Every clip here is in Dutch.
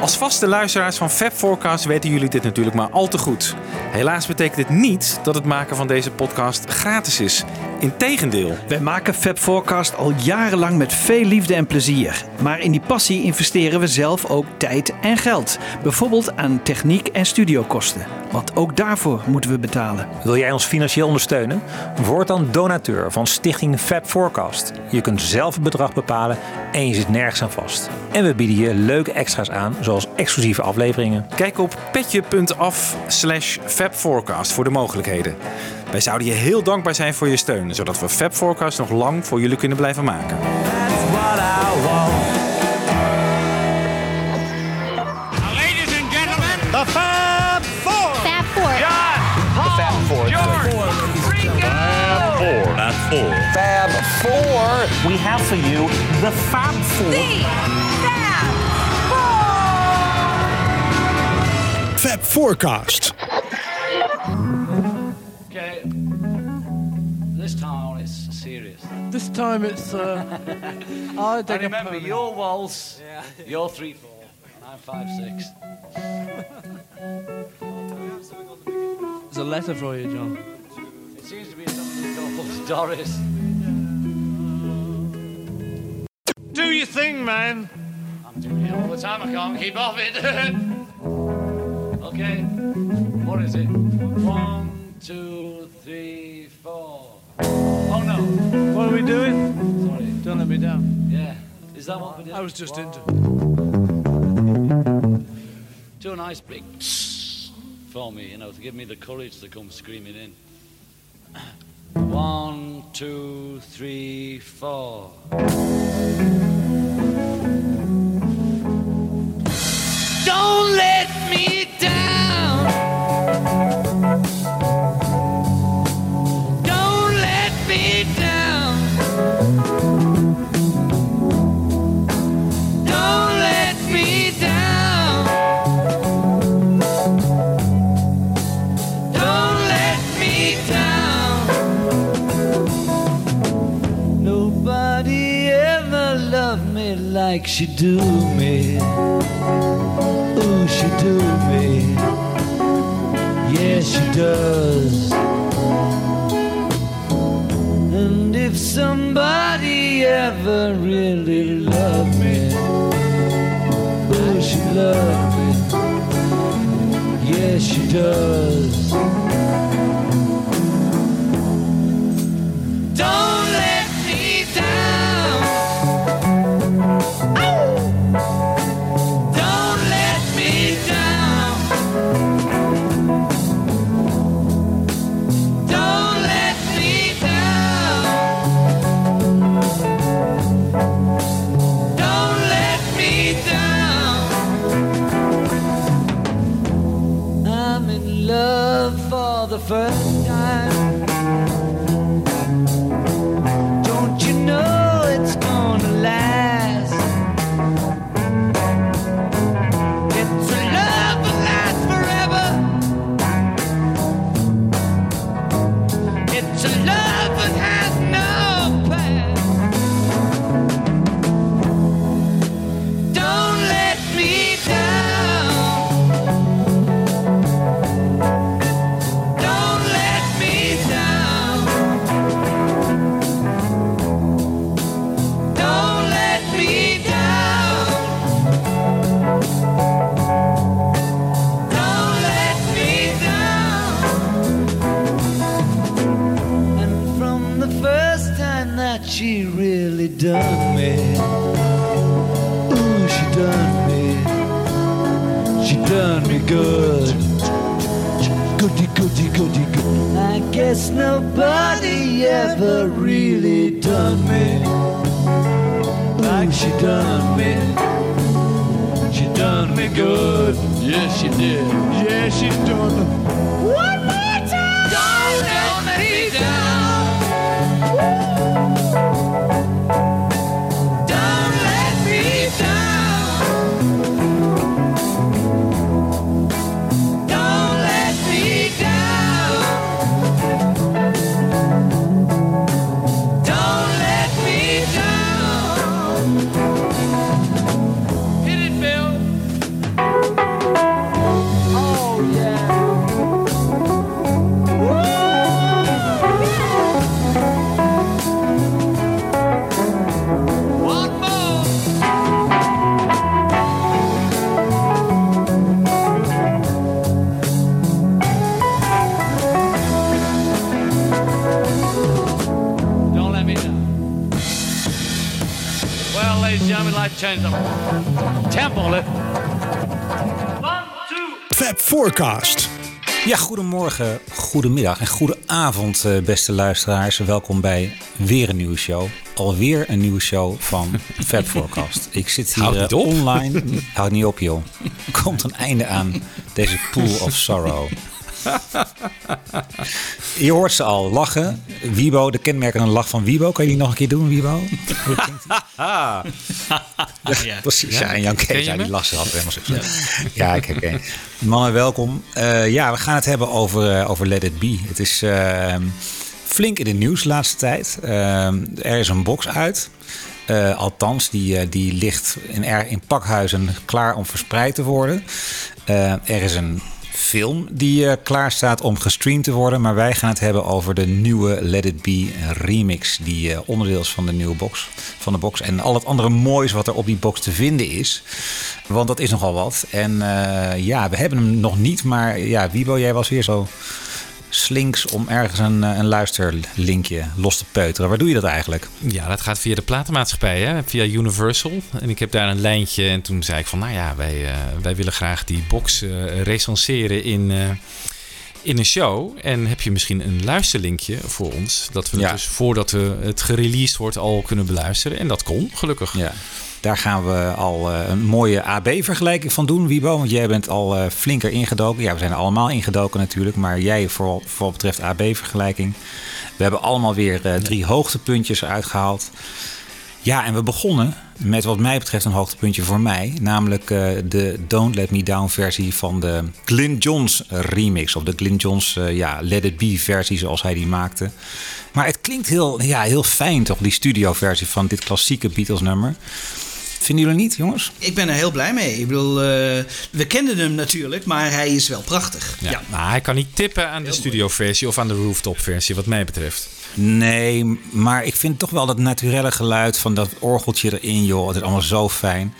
Als vaste luisteraars van Fab Forecast weten jullie dit natuurlijk maar al te goed. Helaas betekent dit niet dat het maken van deze podcast gratis is. Integendeel. Wij maken Fab Forecast al jarenlang met veel liefde en plezier. Maar in die passie investeren we zelf ook tijd en geld. Bijvoorbeeld aan techniek en studiokosten. Want ook daarvoor moeten we betalen. Wil jij ons financieel ondersteunen? Word dan donateur van Stichting Fab Forecast. Je kunt zelf het bedrag bepalen en je zit nergens aan vast. En we bieden je leuke extra's aan, zoals exclusieve afleveringen. Kijk op petje.af slash fabforecast voor de mogelijkheden. Wij zouden je heel dankbaar zijn voor je steun, zodat we Fab Forecast nog lang voor jullie kunnen blijven maken. That's what I want. Ladies and gentlemen, The Fab Four. Fab Four. Fab Four. George. Fab Four. we have for you the Fab Four. Fab Forecast. This time it's uh, I I dig remember your waltz, you're three four, I'm five six. There's a letter for you, John. It seems to be something called Doris. Do your thing, man. I'm doing it all the time. I can't keep off it. okay. What is it? One, two, three, four. Oh no. What are we doing? Sorry. Don't let me down. Yeah. Is that what we did? I was just into. Do a nice big for me, you know, to give me the courage to come screaming in. One, two, three, four. Don't let me down. She do me. Ooh, she do me. Yes, she does. And if somebody ever really loved me, ooh, she loved me. Yes, she does. Nobody ever really done me like she done me. She done me good. Yes, she did. Yeah, she done. Change the tempo. One, two. Fab Forecast. Ja, goedemorgen, goedemiddag en goede avond, eh, beste luisteraars. Welkom bij weer een nieuwe show. Alweer een nieuwe show van Fab Forecast. Ik zit hier Houd eh, online. Houd niet op, joh. Komt een einde aan deze pool of sorrow. Je hoort ze al lachen. Wiebo, de kenmerkende lach van Wiebo. Kan je die nog een keer doen, Wiebo? Ja, precies. Ja, en Jan Kees, ja, die lacht zich altijd helemaal zo. Ja, ik herken. Mannen, welkom. Eh, ja, we gaan het hebben over, eh, over Let It Be. Het is eh, flink in het nieuws de laatste tijd. Eh, er is een box uit. Eh, althans, die, die ligt in, er, in pakhuizen klaar om verspreid te worden. Er is een film die eh, klaar staat om gestreamd te worden. Maar wij gaan het hebben over de nieuwe Let It Be remix. Die eh, onderdeel is van de nieuwe box. Van de box. En al het andere moois wat er op die box te vinden is. Want dat is nogal wat. En eh, ja, we hebben hem nog niet. Maar ja, Wiebo, jij was weer zo slinks om ergens een, eh, een luisterlinkje los te peuteren. Waar doe je dat eigenlijk? Ja, dat gaat via de platenmaatschappij, hè? via Universal. En ik heb daar een lijntje en toen zei ik van... nou ja, wij, eh, wij willen graag die box eh, recenseren in, in een show. En heb je misschien een luisterlinkje voor ons? Dat we het Ja. dus voordat we het gereleased wordt al kunnen beluisteren. En dat kon, gelukkig. Ja. Daar gaan we al eh, een mooie AB-vergelijking van doen, Wiebo. Want jij bent al eh, flinker ingedoken. Ja, we zijn er allemaal ingedoken natuurlijk. Maar jij voor, voor wat betreft AB-vergelijking. We hebben allemaal weer eh, drie hoogtepuntjes uitgehaald. Ja, en we begonnen met wat mij betreft een hoogtepuntje voor mij. Namelijk eh, de Don't Let Me Down versie van de Glyn Johns remix. Of de Glyn Johns eh, ja, Let It Be versie zoals hij die maakte. Maar het klinkt heel, ja, heel fijn toch, die studio versie van dit klassieke Beatles nummer. Vinden jullie niet, jongens? Ik ben er heel blij mee. Ik bedoel, eh, we kenden hem natuurlijk, maar hij is wel prachtig. Ja. Maar hij kan niet tippen aan de studioversie of aan de rooftop-versie, wat mij betreft. Nee, maar ik vind toch wel dat naturelle geluid van dat orgeltje erin, joh. Het is allemaal zo fijn.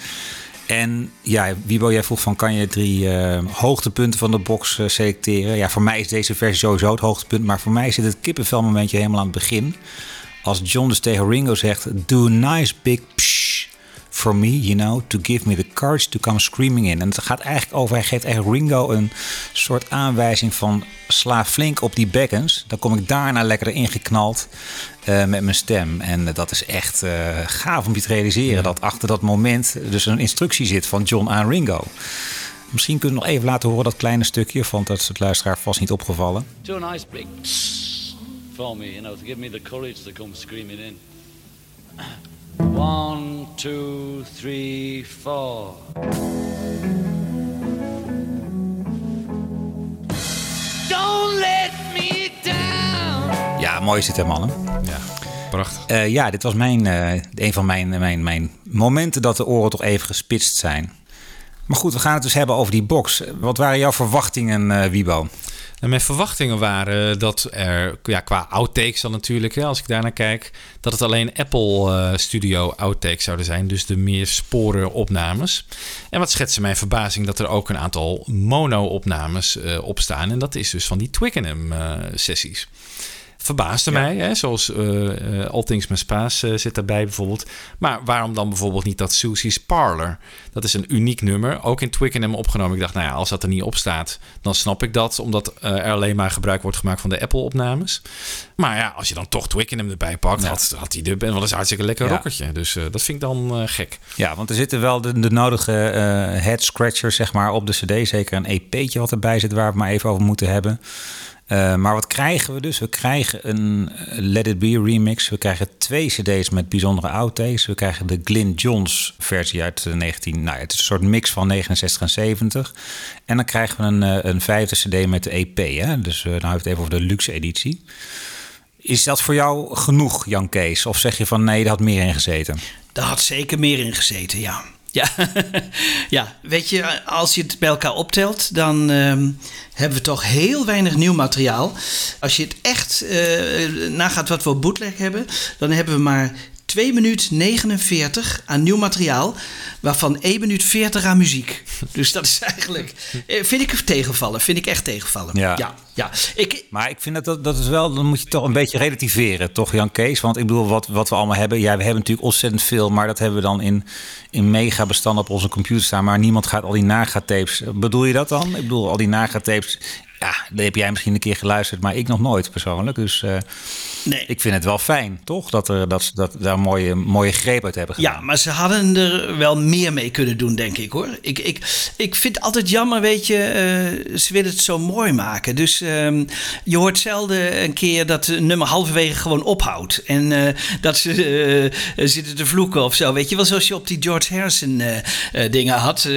En ja, Wiebo, jij vroeg van kan je drie eh, hoogtepunten van de box eh, selecteren? Ja, voor mij is deze versie sowieso het hoogtepunt. Maar voor mij zit het kippenvelmomentje helemaal aan het begin. Als John dus tegen Ringo zegt... Do nice big for me, you know, to give me the courage to come screaming in. En het gaat eigenlijk over, hij geeft echt Ringo een soort aanwijzing van sla flink op die bekkens. Dan kom ik daarna lekker erin geknald eh, met mijn stem. En eh, dat is echt eh, gaaf om je te realiseren dat achter dat moment dus een instructie zit van John aan Ringo. Misschien kunnen we nog even laten horen dat kleine stukje, want dat is het luisteraar vast niet opgevallen. Do a nice big psst for me, you know, to give me the courage to come screaming in. One, two, three, four. Don't let me down. Ja, mooi is dit hè mannen. Ja, prachtig. Eh, ja, dit was mijn, eh, een van mijn, mijn, mijn momenten dat de oren toch even gespitst zijn. Maar goed, we gaan het dus hebben over die box. Wat waren jouw verwachtingen, eh Wiebo? En mijn verwachtingen waren dat er, ja, qua outtakes dan natuurlijk, hè, als ik daarnaar kijk, dat het alleen Apple eh, Studio outtakes zouden zijn. Dus de meer sporen opnames. En wat schetste mijn verbazing dat er ook een aantal mono-opnames eh, op staan. En dat is dus van die Twickenham eh, sessies. Verbaasde mij, hè, zoals eh eh, All Things Must Pass eh, zit daarbij bijvoorbeeld. Maar waarom dan bijvoorbeeld niet dat Susie's Parlor? Dat is een uniek nummer, ook in Twickenham opgenomen. Ik dacht, nou ja, als dat er niet op staat, dan snap ik dat. Omdat er alleen maar gebruik wordt gemaakt van de Apple-opnames. Maar ja, als je dan toch Twickenham erbij pakt, had, had hij de wel eens hartstikke lekker Ja. rockertje. Dus dat vind ik dan gek. Ja, want er zitten wel de, de nodige head scratchers zeg maar, op de cd. Zeker een EP'tje wat erbij zit waar we het maar even over moeten hebben. Eh, maar wat krijgen we dus? We krijgen een eh, Let It Be remix. We krijgen twee cd's met bijzondere outtakes. We krijgen de Glyn Johns versie uit de 19... Nou, het is een soort mix van 69 en 70. En dan krijgen we een, eh, een vijfde cd met de EP. Hè? Dus eh, dan hebben we het even over de luxe editie. Is dat voor jou genoeg, Jan Kees? Of zeg je van nee, er had meer in gezeten? Daar had zeker meer in gezeten, ja. Ja, ja, weet je, als je het bij elkaar optelt, dan ehm, hebben we toch heel weinig nieuw materiaal. Als je het echt eh, nagaat wat we op bootleg hebben, dan hebben we maar 2 minuut 49 aan nieuw materiaal, waarvan 1 minuut 40 aan muziek. Dus dat is eigenlijk, eh, vind ik tegenvallen, vind ik echt tegenvallen. Ja. ja, ja. Ik, Maar ik vind dat, dat dat is wel, dan moet je toch een beetje relativeren, toch Jan Kees? Want ik bedoel, wat, wat we allemaal hebben, ja, we hebben natuurlijk ontzettend veel, maar dat hebben we dan in, in mega bestanden op onze computer staan. Maar niemand gaat al die nagatapes. Bedoel je dat dan? Ik bedoel, al die nagatapes, ja, heb jij misschien een keer geluisterd, maar ik nog nooit persoonlijk. Dus eh, nee. ik vind het wel fijn, toch? Dat, er, dat ze dat, daar een mooie, mooie greep uit hebben gedaan. Ja, maar ze hadden er wel meer mee kunnen doen, denk ik hoor. Ik, ik, ik vind het altijd jammer, weet je, eh, ze willen het zo mooi maken. Dus ehm, je hoort zelden een keer dat een nummer halverwege gewoon ophoudt. En eh, dat ze zitten te vloeken of zo. Weet je wel, zoals je op die George Harrison dingen had.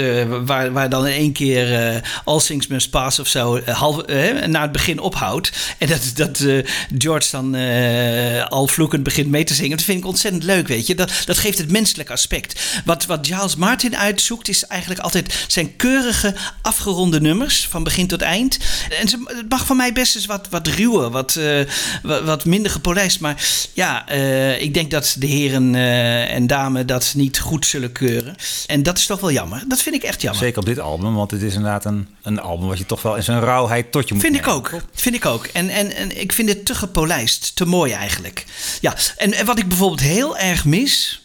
waar, waar dan in één keer All Things Must Pass of zo eh, eh, na het begin ophoudt. En dat, dat eh, George dan eh, al vloekend begint mee te zingen. Dat vind ik ontzettend leuk, weet je. Dat, dat geeft het menselijk aspect. Wat, wat Giles Martin uitzoekt is eigenlijk altijd zijn keurige, afgeronde nummers. Van begin tot eind. En het mag van mij best eens wat, wat ruwer, wat, wat, minder gepolijst. Maar ja, ik denk dat de heren en dames dat niet goed zullen keuren. En dat is toch wel jammer. Dat vind ik echt jammer. Zeker op dit album, want het is inderdaad een, een album wat je toch wel in zijn rauwheid tot je moet Vind ik ook. Vind ik ook. En, en, en ik vind het te gepolijst. Te mooi eigenlijk. Ja, en, en wat ik bijvoorbeeld heel erg mis.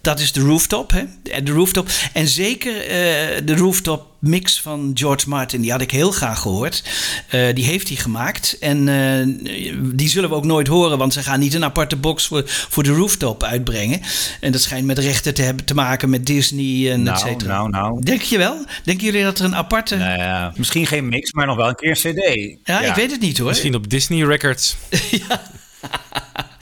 Dat is de rooftop, hè? De rooftop. En zeker eh, de rooftop mix van George Martin. Die had ik heel graag gehoord. Eh, die heeft hij gemaakt. En eh, die zullen we ook nooit horen. Want ze gaan niet een aparte box voor, voor de rooftop uitbrengen. En dat schijnt met rechten te hebben te maken met Disney en et Nou, cetera. nou, nou. Denk je wel? Denken jullie dat er een aparte... Nou ja, misschien geen mix, maar nog wel een keer een cd. Ja, ik weet het niet hoor. Misschien op Disney Records. Ja,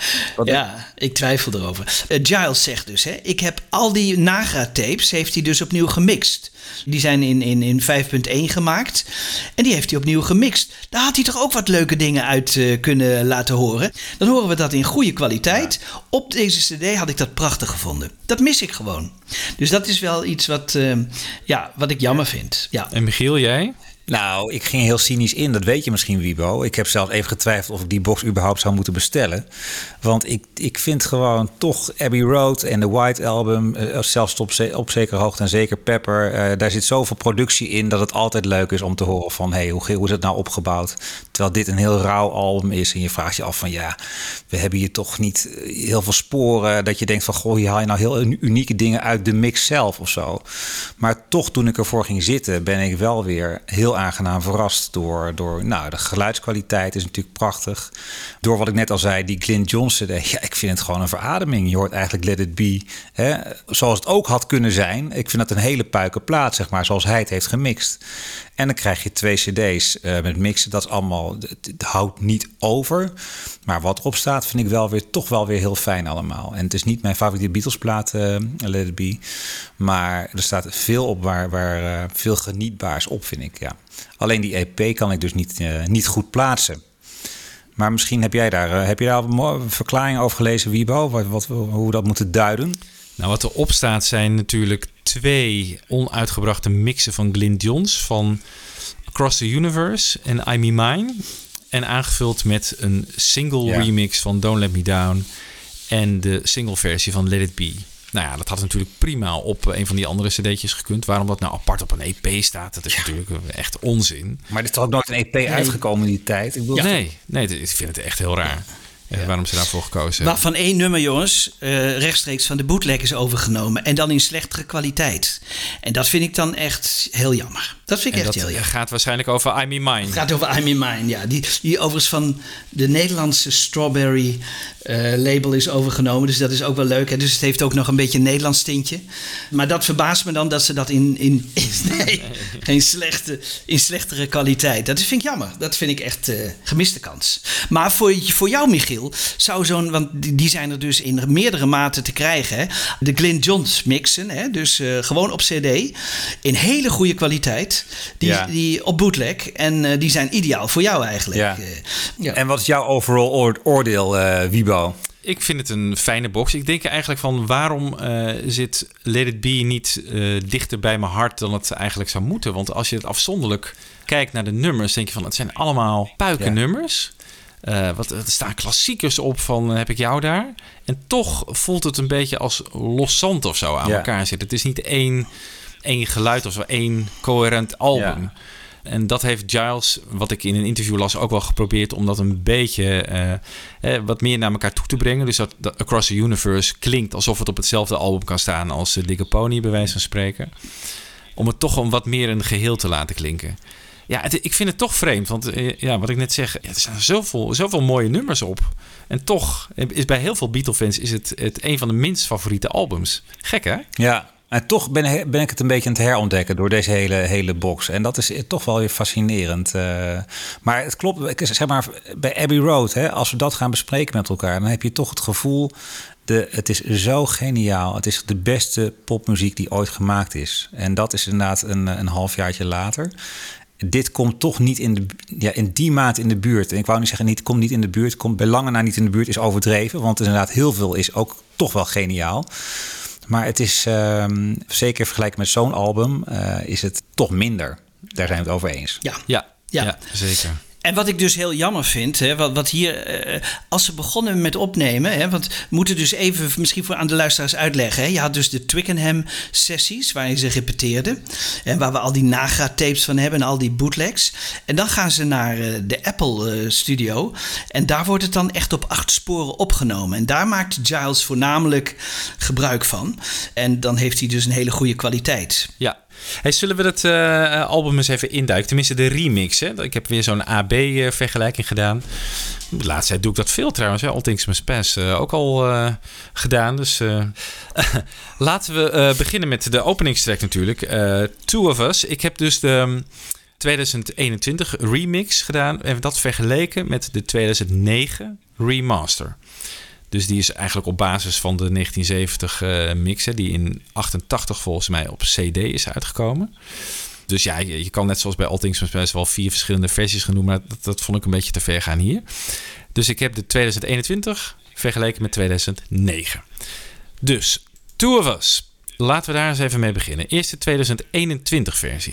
ik twijfel erover. Eh, Giles zegt dus, hè, ik heb al die Nagra-tapes, heeft hij dus opnieuw gemixt. Die zijn in, in, in 5.1 gemaakt. En die heeft hij opnieuw gemixt. Daar had hij toch ook wat leuke dingen uit eh, kunnen laten horen. Dan horen we dat in goede kwaliteit. Op deze cd had ik dat prachtig gevonden. Dat mis ik gewoon. Dus dat is wel iets wat, eh, ja, wat ik jammer vind. Ja. En Michiel, jij? Nou, ik ging heel cynisch in, dat weet je misschien, Wibo. Ik heb zelfs even getwijfeld of ik die box überhaupt zou moeten bestellen. Want ik, ik vind gewoon toch Abbey Road en de White Album, eh, zelfs op, op zekere hoogte en zeker Pepper, eh, daar zit zoveel productie in dat het altijd leuk is om te horen van, hey, hoe, hoe is het nou opgebouwd? Terwijl dit een heel rauw album is en je vraagt je af van, ja, we hebben hier toch niet eh, heel veel sporen dat je denkt van, goh, hier haal je nou heel uni- unieke dingen uit de mix zelf of zo. Maar toch, toen ik ervoor ging zitten, ben ik wel weer heel aangenaam verrast door, door nou, de geluidskwaliteit is natuurlijk prachtig. Door wat ik net al zei, die Clint Johnson, ja, ik vind het gewoon een verademing. Je hoort eigenlijk Let It Be, hè, zoals het ook had kunnen zijn. Ik vind dat een hele puike plaat, zeg maar, zoals hij het heeft gemixt. En dan krijg je twee cd's eh, met mixen. Dat allemaal, het, houdt niet over. Maar wat erop staat, vind ik wel weer, toch wel weer heel fijn allemaal. En het is niet mijn favoriete Beatles plaat, eh, Let. Maar er staat veel op waar, waar eh, veel genietbaars op, vind ik. Ja. Alleen die EP kan ik dus niet, niet goed plaatsen. Maar misschien heb jij daar, heb je daar een mo- verklaring over gelezen, Wiebo? Wat, wat, hoe we dat moeten duiden? Nou, wat erop staat zijn natuurlijk twee onuitgebrachte mixen van Glyn Johns van Across the Universe en I Me Mine. En aangevuld met een single Ja. remix van Don't Let Me Down en de single versie van Let It Be. Nou ja, dat had natuurlijk prima op een van die andere cd'tjes gekund. Waarom dat nou apart op een EP staat, dat is natuurlijk echt onzin. Maar er is toch ook nooit een EP uitgekomen in die tijd? Ik bedoel, Nee, nee, ik vind het echt heel raar. Waarom ze daarvoor gekozen hebben. Waarvan één nummer, jongens, eh, rechtstreeks van de bootleg is overgenomen. En dan in slechtere kwaliteit. En dat vind ik dan echt heel jammer. Dat vind ik En echt heel jammer. gaat waarschijnlijk over I Me Mine. Het gaat over I'm in Mine, ja. Die, die overigens van de Nederlandse Strawberry eh, label is overgenomen. Dus dat is ook wel leuk. Hè? Dus het heeft ook nog een beetje een Nederlands tintje. Maar dat verbaast me dan dat ze dat in, in, in nee, geen slechte, in slechtere kwaliteit. Dat vind ik jammer. Dat vind ik echt eh, gemiste kans. Maar voor, voor jou, Michiel, zou zo'n... Want die zijn er dus in meerdere maten te krijgen. Hè? De Glyn Johns mixen. Hè? Dus eh, gewoon op cd. In hele goede kwaliteit. Die, Ja. die op bootleg. En eh, die zijn ideaal voor jou eigenlijk. Ja. Ja. En wat is jouw overall oor- oordeel, eh Ik vind het een fijne box. Ik denk eigenlijk van waarom eh, zit Let It Be niet eh, dichter bij mijn hart dan het eigenlijk zou moeten. Want als je het afzonderlijk kijkt naar de nummers, denk je van het zijn allemaal puikennummers. eh, wat, er staan klassiekers op van heb ik jou daar. En toch voelt het een beetje als loszand of zo aan Ja. elkaar zitten. Het is niet één, één geluid of zo, één coherent album. Ja. En dat heeft Giles, wat ik in een interview las, ook wel geprobeerd om dat een beetje eh, eh, wat meer naar elkaar toe te brengen. Dus dat, Across the Universe klinkt alsof het op hetzelfde album kan staan als uh, Dikke Pony, bij wijze van spreken. Om het toch een wat meer een geheel te laten klinken. Ja, ik vind het toch vreemd. Want ja, wat ik net zeg, er staan zoveel, zoveel mooie nummers op. En toch is bij heel veel Beatle-fans is het, het een van de minst favoriete albums. Gek, hè? Ja, en toch ben, ben ik het een beetje aan het herontdekken door deze hele, hele box. En dat is toch wel weer fascinerend. Eh, maar het klopt, zeg maar, bij Abbey Road, hè, als we dat gaan bespreken met elkaar, dan heb je toch het gevoel. De, het is zo geniaal. Het is de beste popmuziek die ooit gemaakt is. En dat is inderdaad een, een halfjaartje later. Dit komt toch niet in, de, ja, in die maat in de buurt. En ik wou niet zeggen, niet, komt niet in de buurt. Komt bij lange na niet in de buurt is overdreven. Want inderdaad, heel veel is ook toch wel geniaal. Maar het is um, zeker vergelijken met zo'n album, uh, is het toch minder. Daar zijn we het over eens. Ja, ja, ja. ja zeker. En wat ik dus heel jammer vind, hè, wat, wat hier, uh, als ze begonnen met opnemen, hè, want we moeten dus even misschien voor aan de luisteraars uitleggen. Hè, je had dus de Twickenham sessies waarin ze repeteerden en waar we al die nagra-tapes van hebben en al die bootlegs. En dan gaan ze naar uh, de Apple uh, studio en daar wordt het dan echt op acht sporen opgenomen. En daar maakt Giles voornamelijk gebruik van. En dan heeft hij dus een hele goede kwaliteit. Ja, Hey, zullen we het uh, album eens even induiken? Tenminste, de remix. Hè? Ik heb weer zo'n AB-vergelijking gedaan. De laatste tijd doe ik dat veel trouwens. Hè? All Things Must Pass uh, ook al gedaan. Dus laten we beginnen met de openingstrack natuurlijk. Two of Us. Ik heb dus de um, 2021 remix gedaan. En dat vergeleken met de 2009 remaster. Dus die is eigenlijk op basis van de 1970 uh, mix, hè, die in 88 volgens mij op CD is uitgekomen. Dus ja, je, kan net zoals bij All Things Pass wel vier verschillende versies gaan noemen, maar dat, dat vond ik een beetje te ver gaan hier. Dus ik heb de 2021 vergeleken met 2009. Dus, Two of Us. Laten we daar eens even mee beginnen. Eerst de 2021 versie.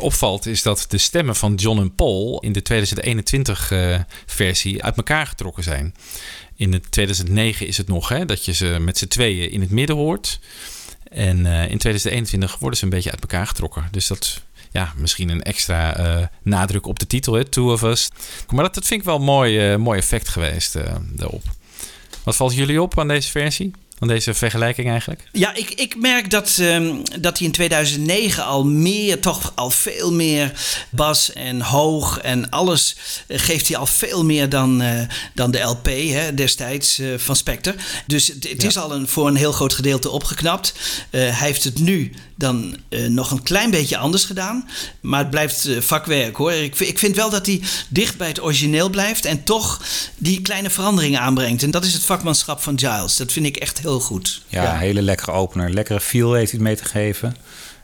opvalt is dat de stemmen van John en Paul in de 2021 uh, versie uit elkaar getrokken zijn. In het 2009 is het nog hè, dat je ze met z'n tweeën in het midden hoort. En uh, in 2021 worden ze een beetje uit elkaar getrokken. Dus dat ja, misschien een extra uh, nadruk op de titel, hè, Two of Us. Maar dat, dat vind ik wel een mooi, mooi effect geweest daarop. Wat valt jullie op aan deze versie? Aan deze vergelijking eigenlijk? Ja, ik, ik merk dat, um, dat hij in 2009 al meer, toch al veel meer bas en hoog en alles uh, geeft hij al veel meer dan, uh, dan de LP hè, destijds uh, van Spectre. Dus het, het ja. is al een, voor een heel groot gedeelte opgeknapt. Hij heeft het nu dan nog een klein beetje anders gedaan. Maar het blijft vakwerk hoor. Ik, ik vind wel dat hij dicht bij het origineel blijft en toch die kleine veranderingen aanbrengt. En dat is het vakmanschap van Giles. Dat vind ik echt heel goed. Ja, ja. hele lekkere opener. Lekkere feel heeft hij mee te geven.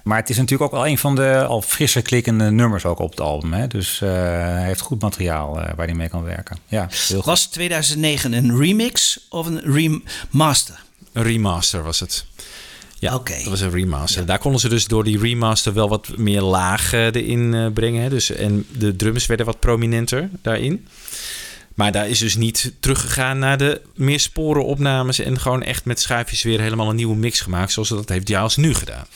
Maar het is natuurlijk ook wel een van de al frisser klikkende nummers ook op het album. Hè? Dus uh, hij heeft goed materiaal uh, waar hij mee kan werken. Ja, heel was 2009 een remix of een remaster? Een remaster was het. Ja, okay. dat was een remaster. Ja. Daar konden ze dus door die remaster wel wat meer laag uh, erin brengen. Hè? Dus, en de drums werden wat prominenter daarin. Maar daar is dus niet teruggegaan naar de meer sporenopnames en gewoon echt met schuifjes weer helemaal een nieuwe mix gemaakt, zoals dat heeft Giles nu gedaan.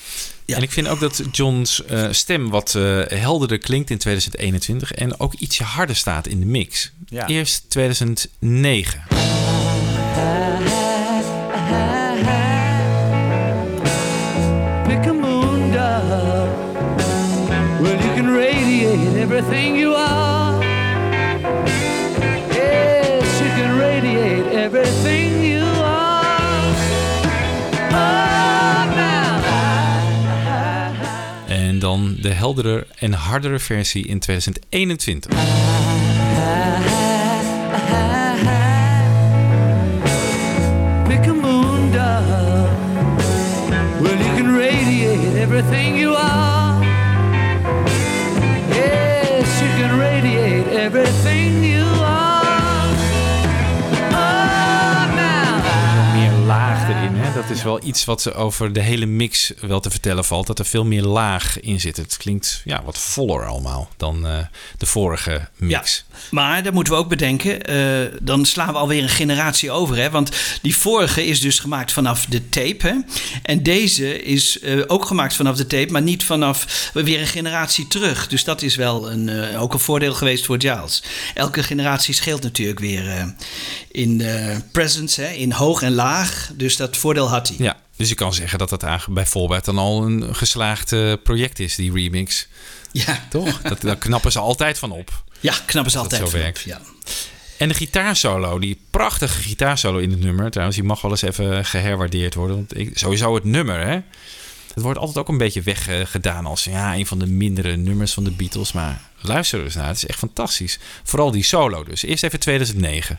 En ik vind ook dat John's eh, stem wat eh, helderder klinkt in 2021 en ook ietsje harder staat in de mix. Ja. Eerst 2009. Pick a moon dove. Well, you can radiate everything you are. Dan de heldere en hardere versie in 2021. Pick a moon dove. Well, you can radiate everything is wel iets wat over de hele mix wel te vertellen valt. Dat er veel meer laag in zit. Het klinkt ja, wat voller allemaal dan eh, de vorige mix. Maar dat moeten we ook bedenken. eh, dan slaan we alweer een generatie over. Hè? Want die vorige is dus gemaakt vanaf de tape. Hè? En deze is eh, ook gemaakt vanaf de tape, maar niet vanaf weer een generatie terug. Dus dat is wel een, ook een voordeel geweest voor Giles. Elke generatie scheelt natuurlijk weer in presence, hè? in hoog en laag. Dus dat voordeel had Ja, dus je kan zeggen dat dat eigenlijk bij Volbert dan al een geslaagd eh, project is, die remix. Ja. Toch? Dat, daar knappen ze altijd van op. Ja, knappen ze altijd zo van op, werkt. Ja. En de gitaarsolo, die prachtige gitaarsolo in het nummer. Trouwens, die mag wel eens even geherwaardeerd worden. Want ik, sowieso het nummer, hè. Het wordt altijd ook een beetje weggedaan als ja, een van de mindere nummers van de Beatles. Maar luister er eens naar, het is echt fantastisch. Vooral die solo dus. Eerst even 2009.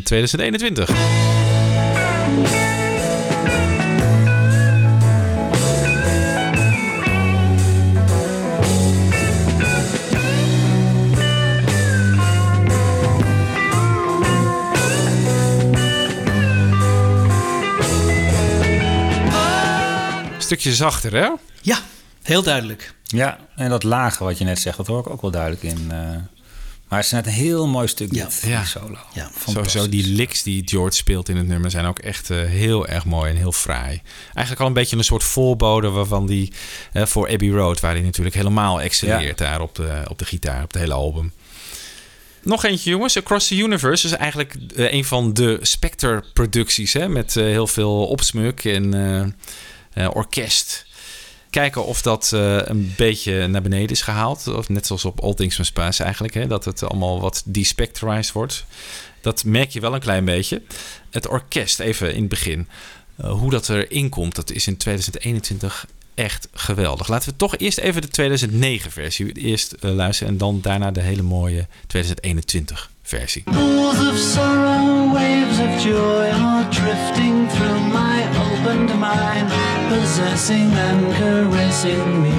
Dan 2021. Stukje zachter, hè? Ja, heel duidelijk. Ja, en dat lage wat je net zegt, dat hoor ik ook wel duidelijk in. eh. Maar het is net een heel mooi stuk Ja. dit, Ja. die solo. Ja. Sowieso die licks die George speelt in het nummer zijn ook echt eh, heel erg mooi en heel fraai. Eigenlijk al een beetje een soort voorbode waarvan die eh, voor Abbey Road, waar hij natuurlijk helemaal excelleert daar op de, op de gitaar, op het hele album. Nog eentje jongens, Across the Universe is eigenlijk eh, een van de Spectre producties hè, met eh, heel veel opsmuk en eh, eh, orkest. Kijken of dat eh, een beetje naar beneden is gehaald. Of net zoals op All Things Must Pass eigenlijk. Hè, dat het allemaal wat despectorized wordt. Dat merk je wel een klein beetje. Het orkest, even in het begin. Eh, hoe dat erin komt, dat is in 2021 echt geweldig. Laten we toch eerst even de 2009 versie eerst eh, luisteren. En dan daarna de hele mooie 2021 versie. Pools of sorrow, waves of joy are drifting through my opened mind, possessing and caressing me.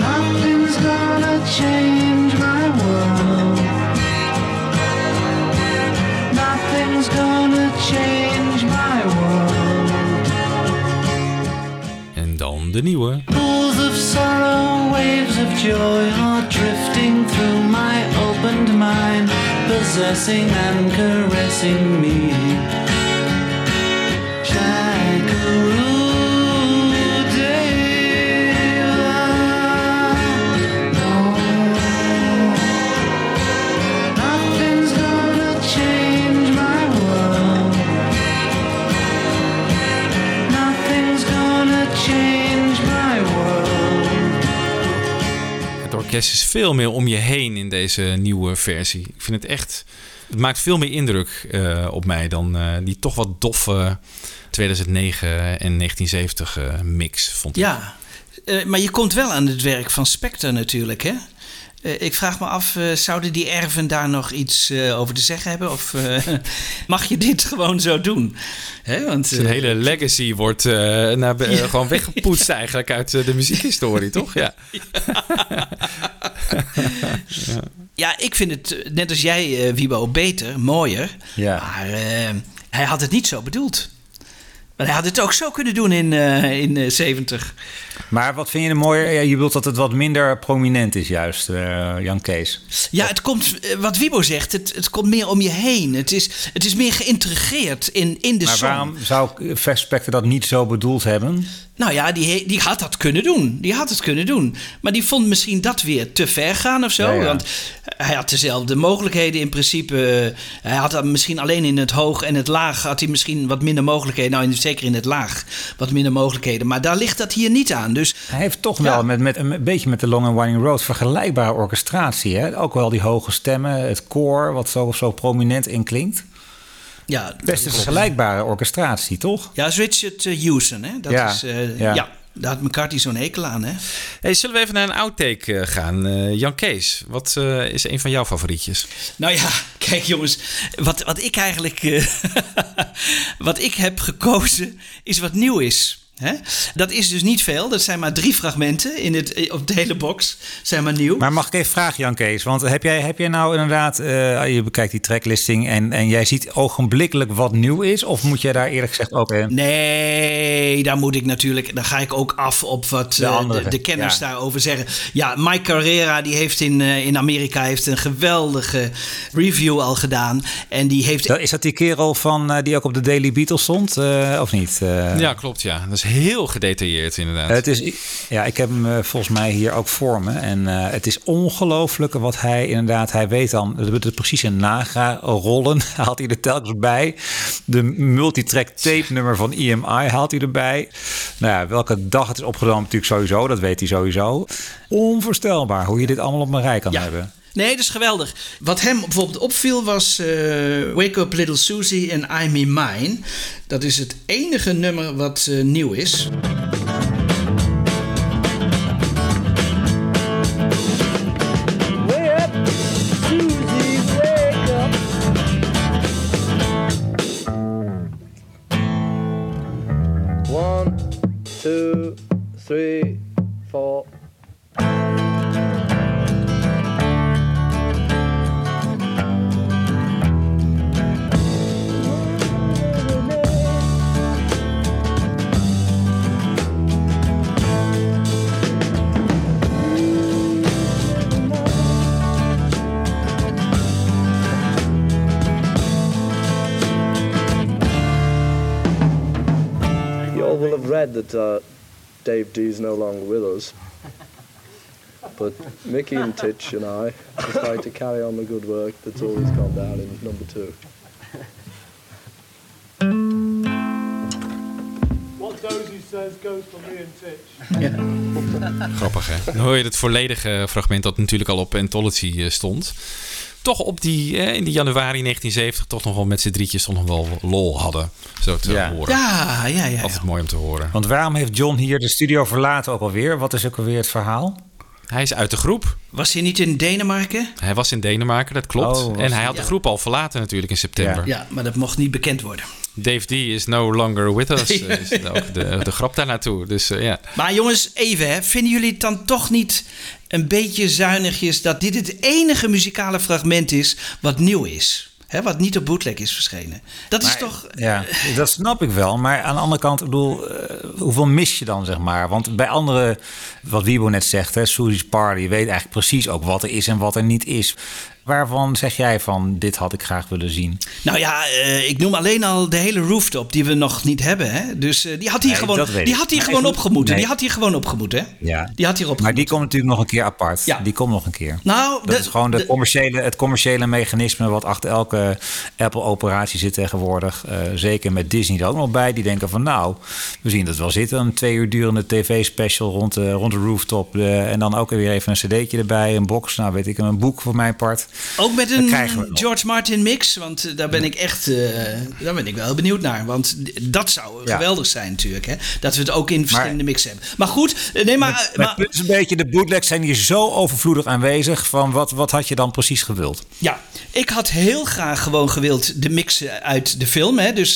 Nothing's gonna change my world. Nothing's gonna change my world. En dan de nieuwe. Sorrow, waves of joy are drifting through my opened mind, possessing and caressing me. Nothing's Het is veel meer om je heen in deze nieuwe versie. Ik vind het echt... Het maakt veel meer indruk eh, op mij dan eh, die toch wat doffe 2009 en 1970 eh, mix, vond ik. Ja, maar je komt wel aan het werk van Spectre natuurlijk, hè? Eh, ik vraag me af, eh, zouden die erven daar nog iets eh, over te zeggen hebben? Of mag je dit gewoon zo doen? Hè, want, Zijn hele legacy wordt naar, Ja. gewoon weggepoetst eigenlijk uit de muziekhistorie, toch? Ja. Ja, ik vind het, net als jij, eh, Wiebo, beter, mooier. Ja. Maar hij had het niet zo bedoeld. Maar hij had het ook zo kunnen doen in, eh, in eh, 70. Maar wat vind je er mooier? Ja, je wilt dat het wat minder prominent is juist, eh, Jan Kees. Ja, het komt, eh, wat Wiebo zegt, het, het komt meer om je heen. Het is, het is meer geïntegreerd in, in de maar song. waarom zou Spectre dat niet zo bedoeld hebben? Nou ja, die, die had dat kunnen doen. Die had het kunnen doen. Maar die vond misschien dat weer te ver gaan of zo. Ja, ja. Want hij had dezelfde mogelijkheden in principe. Hij had dan misschien alleen in het hoog en het laag... had hij misschien wat minder mogelijkheden. Nou, zeker in het laag wat minder mogelijkheden. Maar daar ligt dat hier niet aan. Dus Hij heeft toch wel met, met een beetje met de Long and Winding Road vergelijkbare orchestratie. Hè? Ook wel die hoge stemmen, het koor wat zo, zo prominent inklinkt. ja, Best een vergelijkbare orchestratie, toch? ja is Richard uh, Houston, hè? Dat Ja, is, eh, ja. ja. daar had McCarthy zo'n hekel aan, hè? Hey, zullen we even naar een outtake eh, gaan? Eh, Jan Kees, wat eh, is een van jouw favorietjes? Nou ja, kijk jongens, wat, wat ik eigenlijk eh, wat ik heb gekozen is wat nieuw is. Hè? Dat is dus niet veel. Dat zijn maar drie fragmenten in het, op de hele box. Zijn maar nieuw. Maar mag ik even vragen, Jan Kees? Want heb jij, heb jij nou inderdaad, eh, je bekijkt die tracklisting en, en jij ziet ogenblikkelijk wat nieuw is? Of moet jij daar eerlijk gezegd ook in? Nee, daar moet ik natuurlijk. Dan ga ik ook af op wat De eh, andere, de, de kenners ja. daarover zeggen. Ja, Mike Carrera die heeft in, eh, in Amerika heeft een geweldige review al gedaan. En die heeft. Dat- Is dat die kerel van, eh, die ook op de Daily Beatles stond, eh, of niet? Eh, Ja, klopt, ja. Dat is heel gedetailleerd inderdaad. Het is, ja, ik heb hem eh, volgens mij hier ook voor me. En eh, het is ongelooflijk wat hij inderdaad... Hij weet dan de, de precieze naga-rollen haalt hij er telkens bij. De multitrack tape nummer van EMI haalt hij erbij. Nou ja, welke dag het is opgenomen natuurlijk sowieso. Dat weet hij sowieso. Onvoorstelbaar hoe je dit allemaal op een rij kan hebben. Nee, dat is geweldig. Wat hem bijvoorbeeld opviel was eh, Wake Up Little Susie en I'm in Mine. Dat is het enige nummer wat eh, nieuw is. One, two, three, four. Will have read that uh, Dave D's no longer with us. But Mickey and Titch and I decided to carry on the good work that's always gone down in number two. What Dozy says goes for me and Titch. Grappig, hè? Dan hoor je het volledige fragment dat natuurlijk al op Anthology eh, stond. Toch op die, eh, in die januari 1970 toch nog wel met z'n drietjes toch nog wel lol hadden. Zo te Ja. horen. Ja, ja, ja. Altijd mooi om te horen. Want waarom heeft John hier de studio verlaten ook alweer? Wat is ook alweer het verhaal? Hij is uit de groep. Was hij niet in Denemarken? Hij was in Denemarken, dat klopt. Oh, en hij had de Ja. groep al verlaten natuurlijk in september. Ja, maar dat mocht niet bekend worden. Dave D is no longer with us. eh, is ook de, de grap daar naartoe. Dus eh, ja. Maar jongens, even hè. Vinden jullie het dan toch niet een beetje zuinigjes dat dit het enige muzikale fragment is wat nieuw is? Hè, wat niet op bootleg is verschenen. Dat is toch... Ja, dat snap ik wel. Maar aan de andere kant, ik bedoel, eh, hoeveel mis je dan, zeg maar? Want bij andere, wat Wiebo net zegt, hè, Susie's Party, weet eigenlijk precies ook wat er is en wat er niet is. Waarvan zeg jij van, dit had ik graag willen zien? Nou ja, eh, ik noem alleen al de hele rooftop die we nog niet hebben. Hè? Dus eh, die had Nee, gewoon, die had hier Maar gewoon even- opgemoeten. nee. Die had hier gewoon opgemoeten. Hè? Ja. Die had hier opgemoeten. Maar die komt natuurlijk nog een keer apart. Ja. Die komt nog een keer. Nou, Dat de- is gewoon de de- commerciële, het commerciële mechanisme wat achter elke Apple-operatie zit tegenwoordig. Eh, zeker met Disney er ook nog bij. Die denken van nou, we zien dat wel zitten. Een twee uur durende tv-special rond de, rond de rooftop. en dan ook weer even een cd'tje erbij, een box. Nou weet ik, een boek voor mijn part. Ook met een. George Martin mix, want eh, daar ben ik echt eh, daar ben ik wel benieuwd naar. Want dat zou Ja. geweldig zijn natuurlijk, hè? dat we het ook in verschillende mix hebben. Maar goed, eh, nee, maar, is een beetje, de bootlegs zijn hier zo overvloedig aanwezig. Van wat, wat had je dan precies gewild? Ja, ik had heel graag gewoon gewild de mixen uit de film, hè, dus,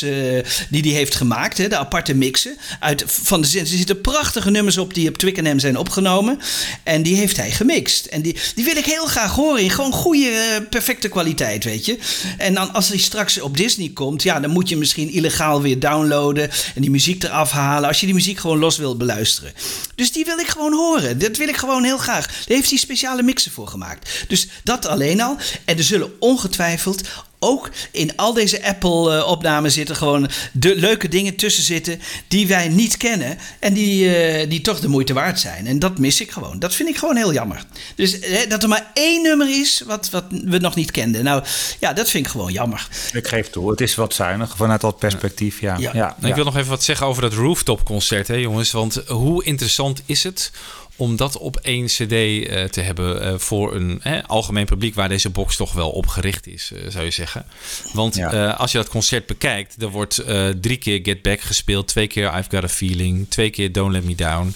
die hij heeft gemaakt, hè, de aparte mixen. Uit, van de, er zitten prachtige nummers op die op Twickenham zijn opgenomen. En die heeft hij gemixt. En die, die wil ik heel graag horen in gewoon goede, eh, perfecte kwaliteit, weet je. En dan als hij straks op Disney komt, ja, dan moet je misschien illegaal weer downloaden en die muziek eraf halen. Als je die muziek gewoon los wilt beluisteren. Dus die wil ik gewoon horen. Dat wil ik gewoon heel graag. Daar heeft hij speciale mixen voor gemaakt. Dus dat alleen al. En er zullen ongetwijfeld ook in al deze Apple-opnamen zitten gewoon de leuke dingen tussen zitten die wij niet kennen en die, eh, die toch de moeite waard zijn. En dat mis ik gewoon. Dat vind ik gewoon heel jammer. Dus eh, dat er maar één nummer is wat, wat we nog niet kenden. Nou ja, dat vind ik gewoon jammer. Ik geef toe, het is wat zuinig vanuit dat perspectief. Ja. Ja. Ja. Nou, Ik wil nog even wat zeggen over dat rooftop concert, hè, jongens. Want hoe interessant is het om dat op één CD eh, te hebben eh, voor een hè, algemeen publiek waar deze box toch wel op gericht is, eh, zou je zeggen. Want Ja. als je dat concert bekijkt, er wordt drie keer Get Back gespeeld, twee keer I've Got a Feeling, twee keer Don't Let Me Down.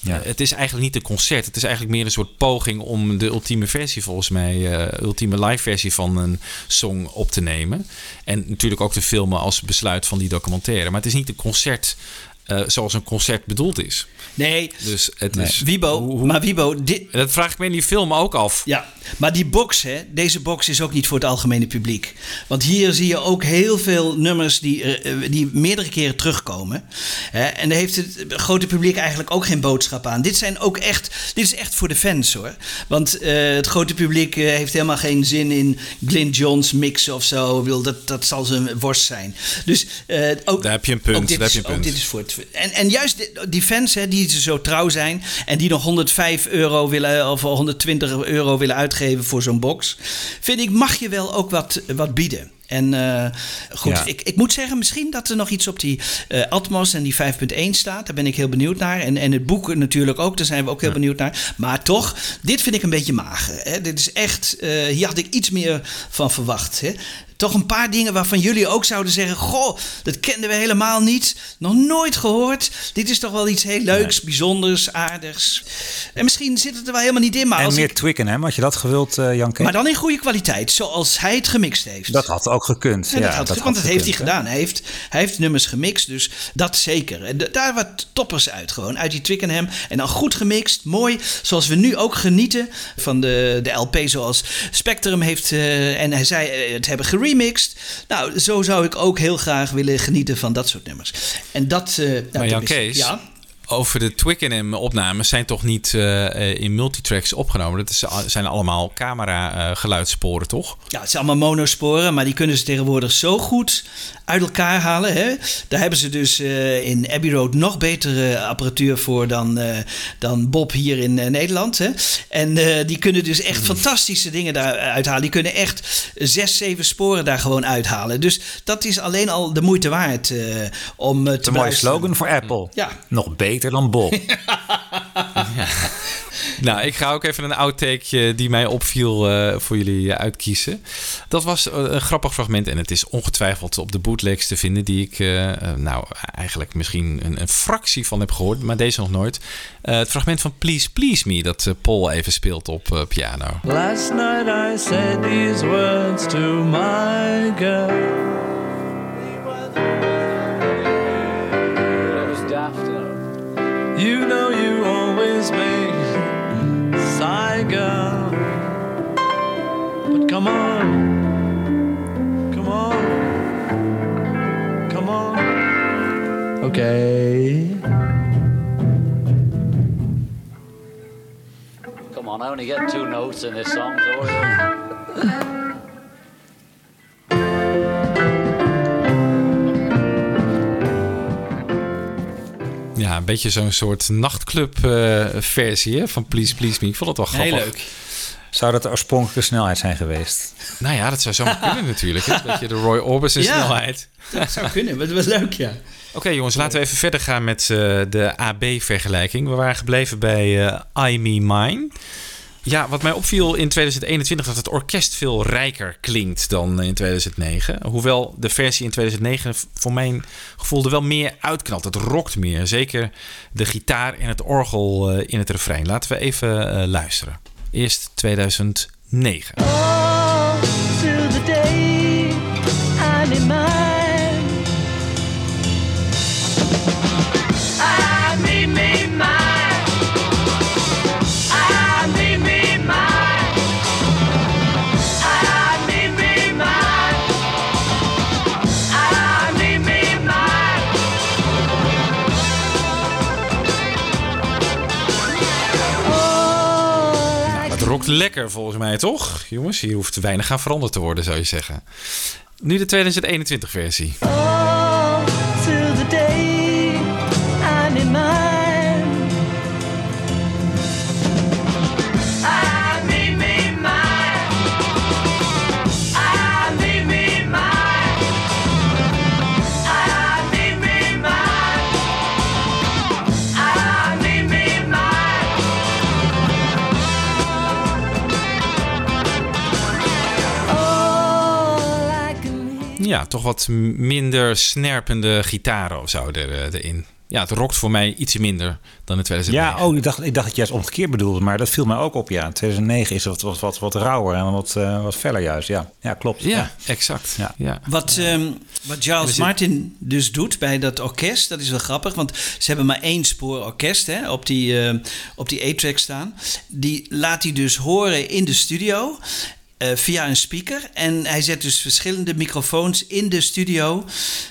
Ja. Het is eigenlijk niet een concert. Het is eigenlijk meer een soort poging om de ultieme versie, volgens mij, eh, ultieme live versie van een song op te nemen. En natuurlijk ook te filmen als besluit van die documentaire. Maar het is niet een concert eh, zoals een concert bedoeld is. Nee, Dus het Nee. is. Wibo, maar Wibo, dit, dat vraag ik me in die film ook af. Ja, maar die box, hè, deze box is ook niet voor het algemene publiek. Want hier zie je ook heel veel nummers die, eh, eh, die meerdere keren terugkomen. Hè, en daar heeft het grote publiek eigenlijk ook geen boodschap aan. Dit, zijn ook echt, dit is echt voor de fans hoor. Want eh, het grote publiek heeft helemaal geen zin in Glyn Johns mix of zo. Bedoel, Dat, dat zal zijn worst zijn. Dus eh, ook, Daar heb je een punt, Ook dit, daar is, heb je een ook punt. dit is voor het. En, en juist die, fans hè, die zo trouw zijn en die nog 105 euro willen of 120 euro willen uitgeven voor zo'n box, vind ik mag je wel ook wat, wat bieden. En eh, goed, Ja. ik, ik moet zeggen, misschien dat er nog iets op die eh, Atmos en die 5.1 staat. Daar ben ik heel benieuwd naar. En, en het boek natuurlijk ook, daar zijn we ook heel benieuwd naar. Maar toch, dit vind ik een beetje mager. Hè? Dit is echt, eh, hier had ik iets meer van verwacht. Hè? Toch een paar dingen waarvan jullie ook zouden zeggen: Goh, dat kenden we helemaal niet. Nog nooit gehoord. Dit is toch wel iets heel leuks, bijzonders, aardigs. En misschien zit het er wel helemaal niet in. Maar, En als meer ik, Twickenham, had je dat gewild, Jan Kees? maar dan in goede kwaliteit, zoals hij het gemixt heeft. Dat had ook gekund. Ja, dat had, dat want had dat heeft hij gedaan. Hij heeft, hij heeft nummers gemixt, dus dat zeker. En d- daar wat toppers uit gewoon, uit die Twickenham. En dan goed gemixt, mooi. Zoals we nu ook genieten van de, de LP zoals Spectrum heeft... eh, en hij zei eh, het hebben geremixed. Nou, zo zou ik ook heel graag willen genieten van dat soort nummers. En dat... eh nou, Maar Kees, Ja? Over de Twickenham-opnames zijn toch niet eh, eh, in multitracks opgenomen? Dat is, zijn allemaal camera-geluidssporen, toch? Ja, het zijn allemaal monosporen, maar die kunnen ze tegenwoordig zo goed uit elkaar halen. Hè? Daar hebben ze dus eh, in Abbey Road nog betere apparatuur voor dan, eh, dan Bob hier in Nederland. Hè? En eh, die kunnen dus echt fantastische dingen daar uithalen. Die kunnen echt zes, zeven sporen daar gewoon uithalen. Dus dat is alleen al de moeite waard eh, om te een mooie slogan voor Apple. Ja. Nog beter dan Bob. Nou, ik ga ook even een outtakeje die mij opviel eh, voor jullie eh, uitkiezen. Dat was eh, een grappig fragment en het is ongetwijfeld op de bootlegs te vinden... die ik eh, eh, nou eigenlijk misschien een, een fractie van heb gehoord, maar deze nog nooit. Eh, het fragment van Please Please Me dat eh, Paul even speelt op eh, piano. Last night I said these words to my girl. You know you always make sigh. But come on, come on, come on. Okay. Come on, I only get two notes in this song, so Ja, een beetje zo'n soort nachtclub-versie van Please Please Me. Ik vond het wel grappig. Heel leuk. Zou dat de oorspronkelijke snelheid zijn geweest? Nou ja, dat zou zomaar kunnen natuurlijk. Hè? Een beetje de Roy Orbison Ja. snelheid. Dat zou kunnen, wat was leuk, ja. Oké jongens, laten we even verder gaan met eh, de AB-vergelijking. We waren gebleven bij eh I Me Mine. Ja, wat mij opviel in 2021 dat het orkest veel rijker klinkt dan in 2009. Hoewel de versie in 2009 voor mijn gevoel er wel meer uitknalt. Het rokt meer. Zeker de gitaar en het orgel eh, in het refrein. Laten we even eh, luisteren. Eerst 2009. Oh, the day in. Lekker volgens mij, toch? Jongens, hier hoeft weinig aan veranderd te worden, zou je zeggen. Nu de 2021 versie. Ja, toch wat minder snerpende gitaren of zo er, eh, erin. Ja, het rokt voor mij iets minder dan in 2009. Ja, oh, ik dacht, ik dacht dat je het omgekeerd bedoelde, maar dat viel mij ook op. Ja, in 2009 is het wat, wat, wat rauwer en wat, eh, wat feller juist. Ja, ja klopt. Ja, exact. Ja. Ja. Wat, ehm, wat Charles zit- Martin dus doet bij dat orkest, dat is wel grappig. Want ze hebben maar één spoor orkest hè, op die, eh, op die A-track staan. Die laat hij dus horen in de studio. Eh, via een speaker. En hij zet dus verschillende microfoons in de studio.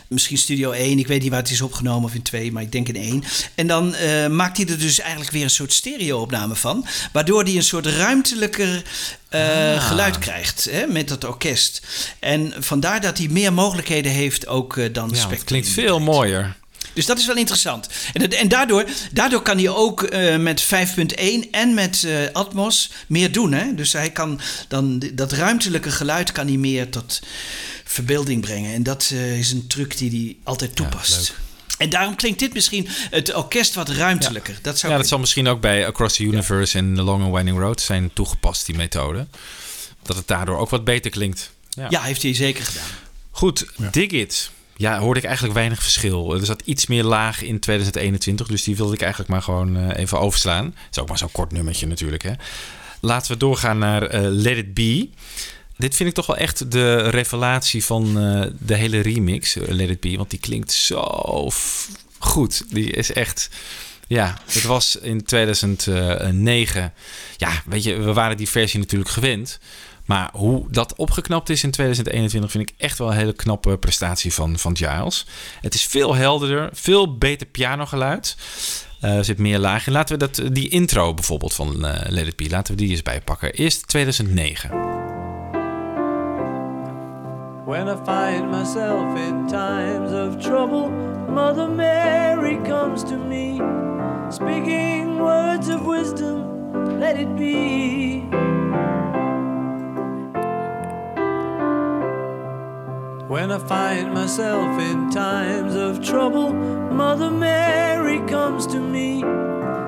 Misschien studio 1, ik weet niet waar het is opgenomen of in 2, maar ik denk in 1. En dan eh, maakt hij er dus eigenlijk weer een soort stereo-opname van. Waardoor hij een soort ruimtelijker eh, geluid krijgt hè, met dat orkest. En vandaar dat hij meer mogelijkheden heeft ook dan Ja, het klinkt veel mooier. Dus dat is wel interessant. En, en daardoor, daardoor kan hij ook eh, met 5.1 en met eh, Atmos meer doen. Hè? Dus hij kan dan dat ruimtelijke geluid kan hij meer tot verbeelding brengen. En dat eh, is een truc die hij altijd toepast. en daarom klinkt dit misschien het orkest wat ruimtelijker. Dat zou Ja, dat zal misschien ook bij Across the Universe en The Long and Winding Road zijn toegepast, die methode. Dat het daardoor ook wat beter klinkt. Ja, ja, heeft hij zeker gedaan. Goed, Dig It. Ja, hoorde ik eigenlijk weinig verschil. Er zat iets meer laag in 2021, dus die wilde ik eigenlijk maar gewoon eh, even overslaan. Het is ook maar zo'n kort nummertje natuurlijk, hè. Laten we doorgaan naar eh, Let It Be. Dit vind ik toch wel echt de revelatie van eh, de hele remix, Let It Be. Want die klinkt zo goed. Die is echt... Ja, het was in 2009. Ja, weet je, we waren die versie natuurlijk gewend. Maar hoe dat opgeknapt is in 2021 vind ik echt wel een hele knappe prestatie van, van Giles. Het is veel helderder, veel beter pianogeluid. Eh, er zit meer laag in. Laten we dat, die intro bijvoorbeeld van eh Let It Be, laten we die eens bijpakken. Eerst 2009. When I find myself in times of trouble, Mother Mary comes to me, speaking words of wisdom, let it be. When I find myself in times of trouble, Mother Mary comes to me,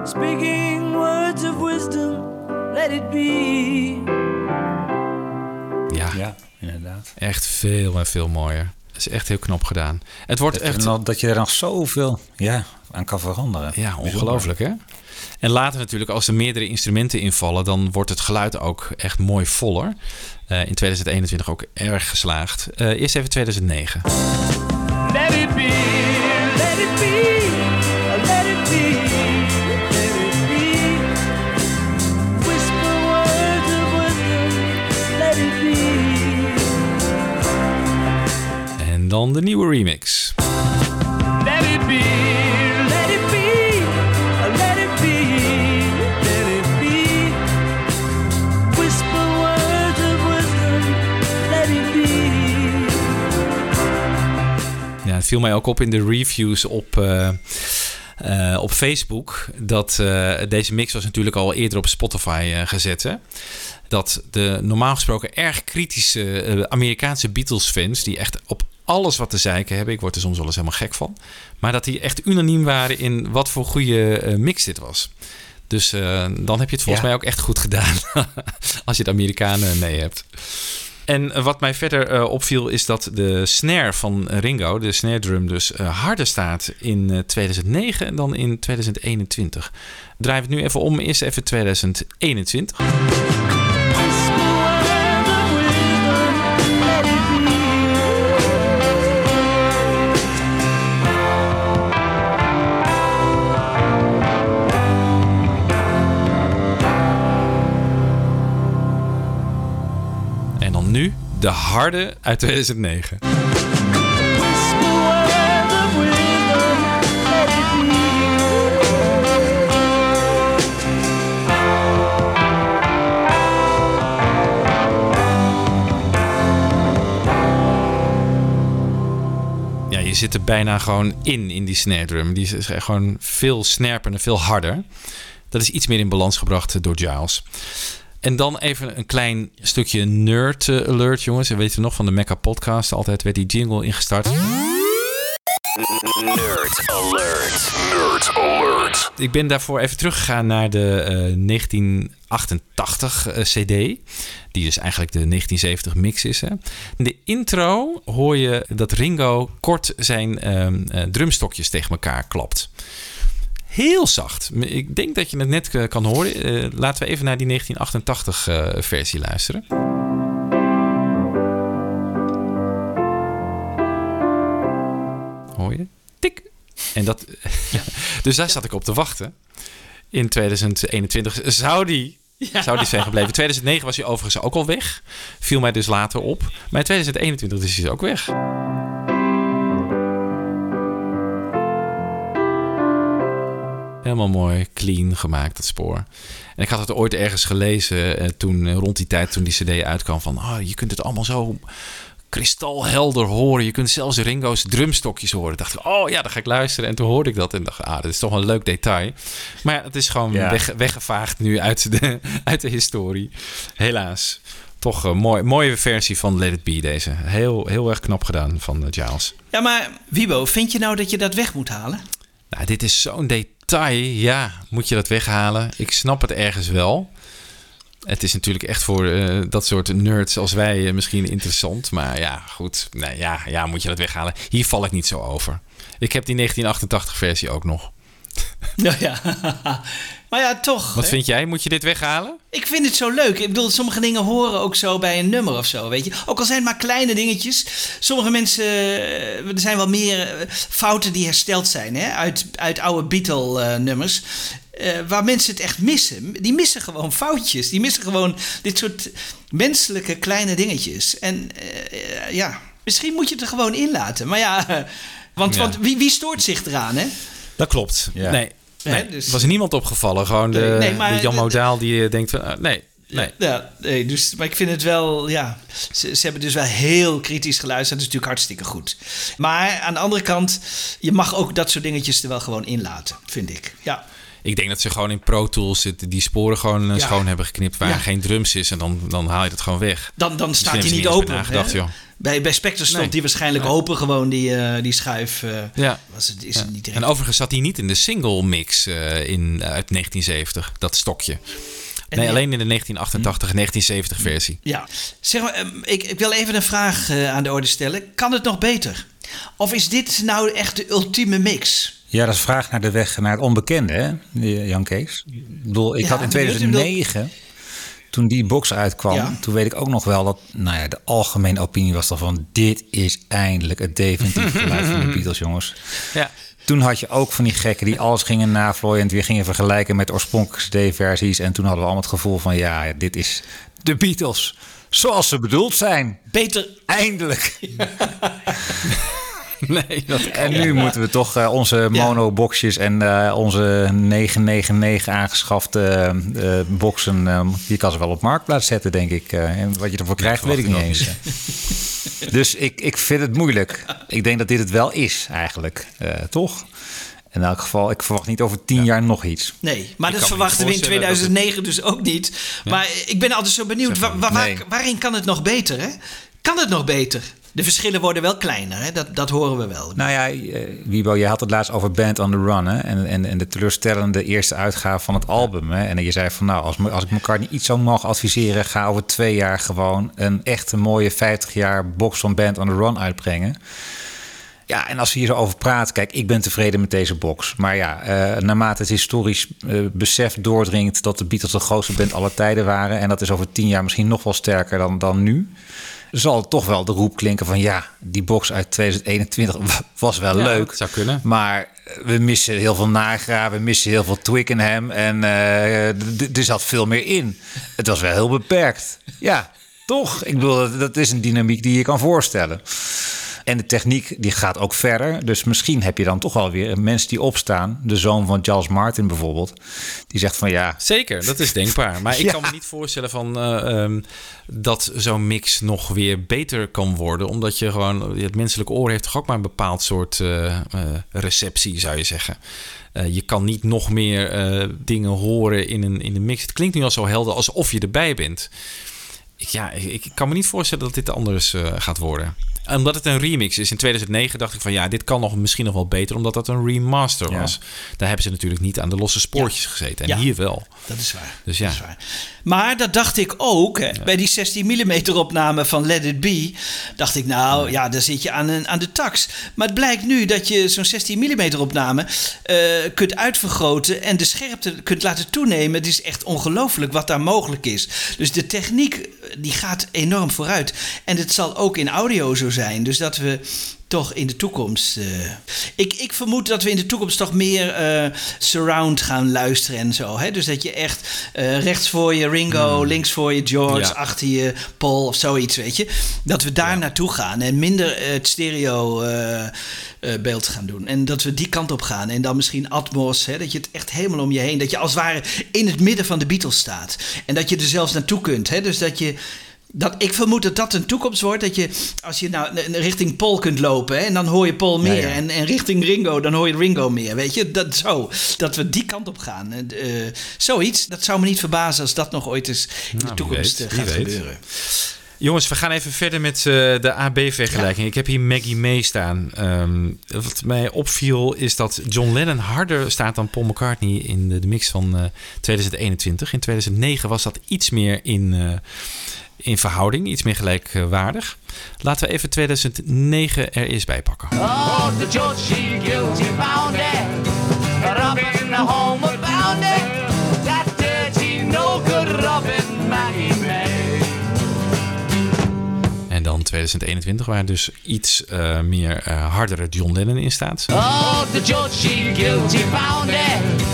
speaking words of wisdom, let it be. Ja, Ja, inderdaad. echt veel en veel mooier. Het is echt heel knap gedaan. Het wordt Dat, echt... dat je er nog zoveel ja, aan kan veranderen. Ja, ongelooflijk hè? En later natuurlijk, als er meerdere instrumenten invallen, dan wordt het geluid ook echt mooi voller. Eh, in 2021 ook erg geslaagd. Eh, eerst even 2009. Let it be, let it be, let it be, dan de nieuwe remix. Let it be, viel mij ook op in de reviews op, eh, eh, op Facebook. Dat eh, deze mix was natuurlijk al eerder op Spotify gezet. Hè? Dat de normaal gesproken erg kritische Amerikaanse Beatles-fans... die echt op alles wat te zeiken hebben... ik word er soms wel eens helemaal gek van... maar dat die echt unaniem waren in wat voor goede mix dit was. Dus dan heb je het volgens Ja. mij ook echt goed gedaan. als je de Amerikanen mee hebt. En eh, wat mij verder eh, opviel is dat de snare van Ringo, de snare drum, dus eh, harder staat in eh, 2009 dan in 2021. Draai het nu even om, eerst even 2021. De harde uit 2009. Ja, je zit er bijna gewoon in, in die snare drum. Die is gewoon veel en veel harder. Dat is iets meer in balans gebracht door Giles. En dan even een klein stukje nerd eh, alert, jongens. En weten we nog van de Mecca podcast. Altijd werd die jingle ingestart. Nerd alert. Nerd alert. Ik ben daarvoor even teruggegaan naar de eh, 1988 eh, CD. Die dus eigenlijk de 1970 mix is. Hè. In de intro hoor je dat Ringo kort zijn ehm, eh, drumstokjes tegen elkaar klapt. Heel zacht. Ik denk dat je het net eh, kan horen. Eh, laten we even naar die 1988 eh, versie luisteren. Hoor je? Tik. En dat, dus daar zat ik op te wachten. In 2021 zou die, zou die zijn gebleven. In 2009 was hij overigens ook al weg. Viel mij dus later op. Maar in 2021 is hij ook weg. Helemaal mooi, clean gemaakt, dat spoor. En ik had het ooit ergens gelezen eh, toen, eh, rond die tijd toen die cd uitkwam. Van, oh, je kunt het allemaal zo kristalhelder horen. Je kunt zelfs Ringo's drumstokjes horen. dacht ik, oh ja, dan ga ik luisteren. En toen hoorde ik dat en dacht, ah, dat is toch een leuk detail. Maar ja, het is gewoon Ja. weg, weggevaagd nu uit de, uit de historie. Helaas. Toch een mooi, mooie versie van Let It Be deze. Heel, heel erg knap gedaan van eh, Giles. Ja, maar Wibo, vind je nou dat je dat weg moet halen? Nou, dit is zo'n detail. Ja, moet je dat weghalen? Ik snap het ergens wel. Het is natuurlijk echt voor eh, dat soort nerds als wij eh, misschien interessant. Maar ja, goed. Nee, ja, ja, moet je dat weghalen? Hier val ik niet zo over. Ik heb die 1988 versie ook nog. Ja, ja. Maar ja, toch. Wat hè? vind jij? Moet je dit weghalen? Ik vind het zo leuk. Ik bedoel, sommige dingen horen ook zo bij een nummer of zo, weet je. Ook al zijn het maar kleine dingetjes. Sommige mensen, eh, er zijn wel meer eh, fouten die hersteld zijn, hè, uit, uit oude Beatle-nummers. eh, waar mensen het echt missen. Die missen gewoon foutjes. Die missen gewoon dit soort menselijke kleine dingetjes. En ja, misschien moet je het er gewoon in laten. Maar ja, want, Ja. want wie, wie stoort zich eraan, hè? Dat klopt. Ja. Nee, Ja, nee dus- er was niemand opgevallen. Gewoon de, Nee, nee, maar- de Jan Modaal die eh, denkt eh, nee, nee. Ja, nee, dus, maar ik vind het wel, ja, ze, ze hebben dus wel heel kritisch geluisterd. Dat is natuurlijk hartstikke goed. Maar aan de andere kant, je mag ook dat soort dingetjes er wel gewoon in laten, vind ik. Ja, Ik denk dat ze gewoon in Pro Tools het- die sporen gewoon eh, Ja. schoon hebben geknipt waar Ja. geen drums is. En dan, dan haal je het gewoon weg. dan, dan staat hij niet open. nagedacht, joh. Bij, bij Spectre stond Nee. die waarschijnlijk Nee. open, gewoon die, eh, die schuif. eh, Ja. Was het, is Ja. het niet direct. En overigens zat hij niet in de single mix eh, in, uit 1970, dat stokje. Nee, nee. alleen in de 1988 en 1970 versie. Ja, zeg maar, ehm, ik, ik wil even een vraag eh, aan de orde stellen. Kan het nog beter? Of is dit nou echt de ultieme mix? Ja, dat is vraag naar de weg naar het onbekende, hè, Jan Kees. Ik bedoel, ik Ja, had in benieuwd, ik bedoel- 2009, toen die box uitkwam, Ja. toen weet ik ook nog wel dat, nou ja, de algemene opinie was dan van, dit is eindelijk het definitieve geluid van de Beatles, jongens. Ja. Toen had je ook van die gekken die alles gingen navlooien en weer gingen vergelijken met oorspronkelijke CD-versies. En toen hadden we allemaal het gevoel van, ja, dit is de Beatles zoals ze bedoeld zijn. Beter. Eindelijk. Nee, dat En nu moeten we toch eh, onze mono-boxjes en eh, onze 999 aangeschafte eh, boxen... die kan ze wel op marktplaats zetten, denk ik. Eh, en wat je ervoor krijgt, weet ik niet eens. dus ik, ik vind het moeilijk. Ik denk dat dit het wel is, eigenlijk. Eh, toch? In elk geval, ik verwacht niet over tien jaar nog iets. Nee, maar dat verwachten we in voorstellen dat het- 2009 dus ook niet. Maar ik ben altijd zo benieuwd, wa- wa- waar- Nee. waarin kan het nog beter? Hè? Kan het nog beter? De verschillen worden wel kleiner, hè? Dat, dat horen we wel. Nou ja, eh, Wiebo, je had het laatst over Band on the Run. Hè? En, en, de teleurstellende eerste uitgave van het album. Hè? En je zei van nou, als, als ik elkaar niet iets zou mogen adviseren... ga over twee jaar gewoon een echte mooie 50 jaar box van Band on the Run uitbrengen. Ja, en als we hier zo over praten, kijk, ik ben tevreden met deze box. Maar ja, eh, naarmate het historisch eh, besef doordringt dat de Beatles de grootste band aller tijden waren, en dat is over tien jaar misschien nog wel sterker dan, dan nu, zal toch wel de roep klinken van ja, die box uit 2021 was wel Ja, leuk. zou kunnen. Maar we missen heel veel Nagra, we missen heel veel Twickenham en d- er zat veel meer in. Het was wel heel beperkt. Ja, toch? Ik bedoel, dat, dat is een dynamiek die je kan voorstellen. En de techniek die gaat ook verder. Dus misschien heb je dan toch wel weer mensen die opstaan. De zoon van Charles Martin bijvoorbeeld. Die zegt van ja, Zeker, dat is denkbaar. Maar ik Ja. kan me niet voorstellen van, eh, ehm, dat zo'n mix nog weer beter kan worden. Omdat je gewoon... Het menselijke oor heeft toch ook maar een bepaald soort eh, eh, receptie, zou je zeggen. Je kan niet nog meer dingen horen in een, in een mix. Het klinkt nu al zo helder alsof je erbij bent. Ik- Ja, ik, ik kan me niet voorstellen dat dit anders gaat worden. Omdat het een remix is. In 2009 dacht ik van ja, dit kan nog, misschien nog wel beter. Omdat dat een remaster Ja. was. Daar hebben ze natuurlijk niet aan de losse spoortjes gezeten. En Ja. hier wel. Dat is waar. Dus ja. Dat is waar. Maar dat dacht ik ook hè, bij die 16 mm opname van Let It Be. Dacht ik, nou ja, daar zit je aan, een, aan de tax. Maar het blijkt nu dat je zo'n 16 mm opname eh, kunt uitvergroten en de scherpte kunt laten toenemen. Het is echt ongelooflijk wat daar mogelijk is. Dus de techniek die gaat enorm vooruit. En het zal ook in audio zo zijn. Dus dat we toch in de toekomst. eh, ik, ik vermoed dat we in de toekomst toch meer eh, surround gaan luisteren en zo. Hè? Dus dat je echt eh, rechts voor je Ringo, links voor je George, Ja. achter je Paul of zoiets, weet je. Dat we daar naartoe gaan en minder het stereo eh, beeld gaan doen. En dat we die kant op gaan. En dan misschien Atmos, hè? dat je het echt helemaal om je heen, dat je als het ware in het midden van de Beatles staat. En dat je er zelfs naartoe kunt. Hè? Dus dat je dat, ik vermoed dat dat een toekomst wordt. Dat je, als je nou richting Paul kunt lopen hè, en dan hoor je Paul meer. Ja, ja. En, en richting Ringo, dan hoor je Ringo meer. Weet je, dat zo. Dat we die kant op gaan. En, eh, zoiets, dat zou me niet verbazen als dat nog ooit eens in de Nou, toekomst weet, eh, gaat weet. Jongens, we gaan even verder met eh, de AB-vergelijking. Ik heb hier Maggie May staan. Ehm, wat mij opviel is dat John Lennon harder staat dan Paul McCartney in de, de mix van eh, 2021. In 2009 was dat iets meer in, eh, in verhouding, iets meer gelijkwaardig. Laten we even 2009 er eens bij pakken. Oh, the George, she guilty found it. Robin in the home of 2021, waar dus iets eh, meer eh, hardere John Lennon in staat. Oh, the she guilty found it.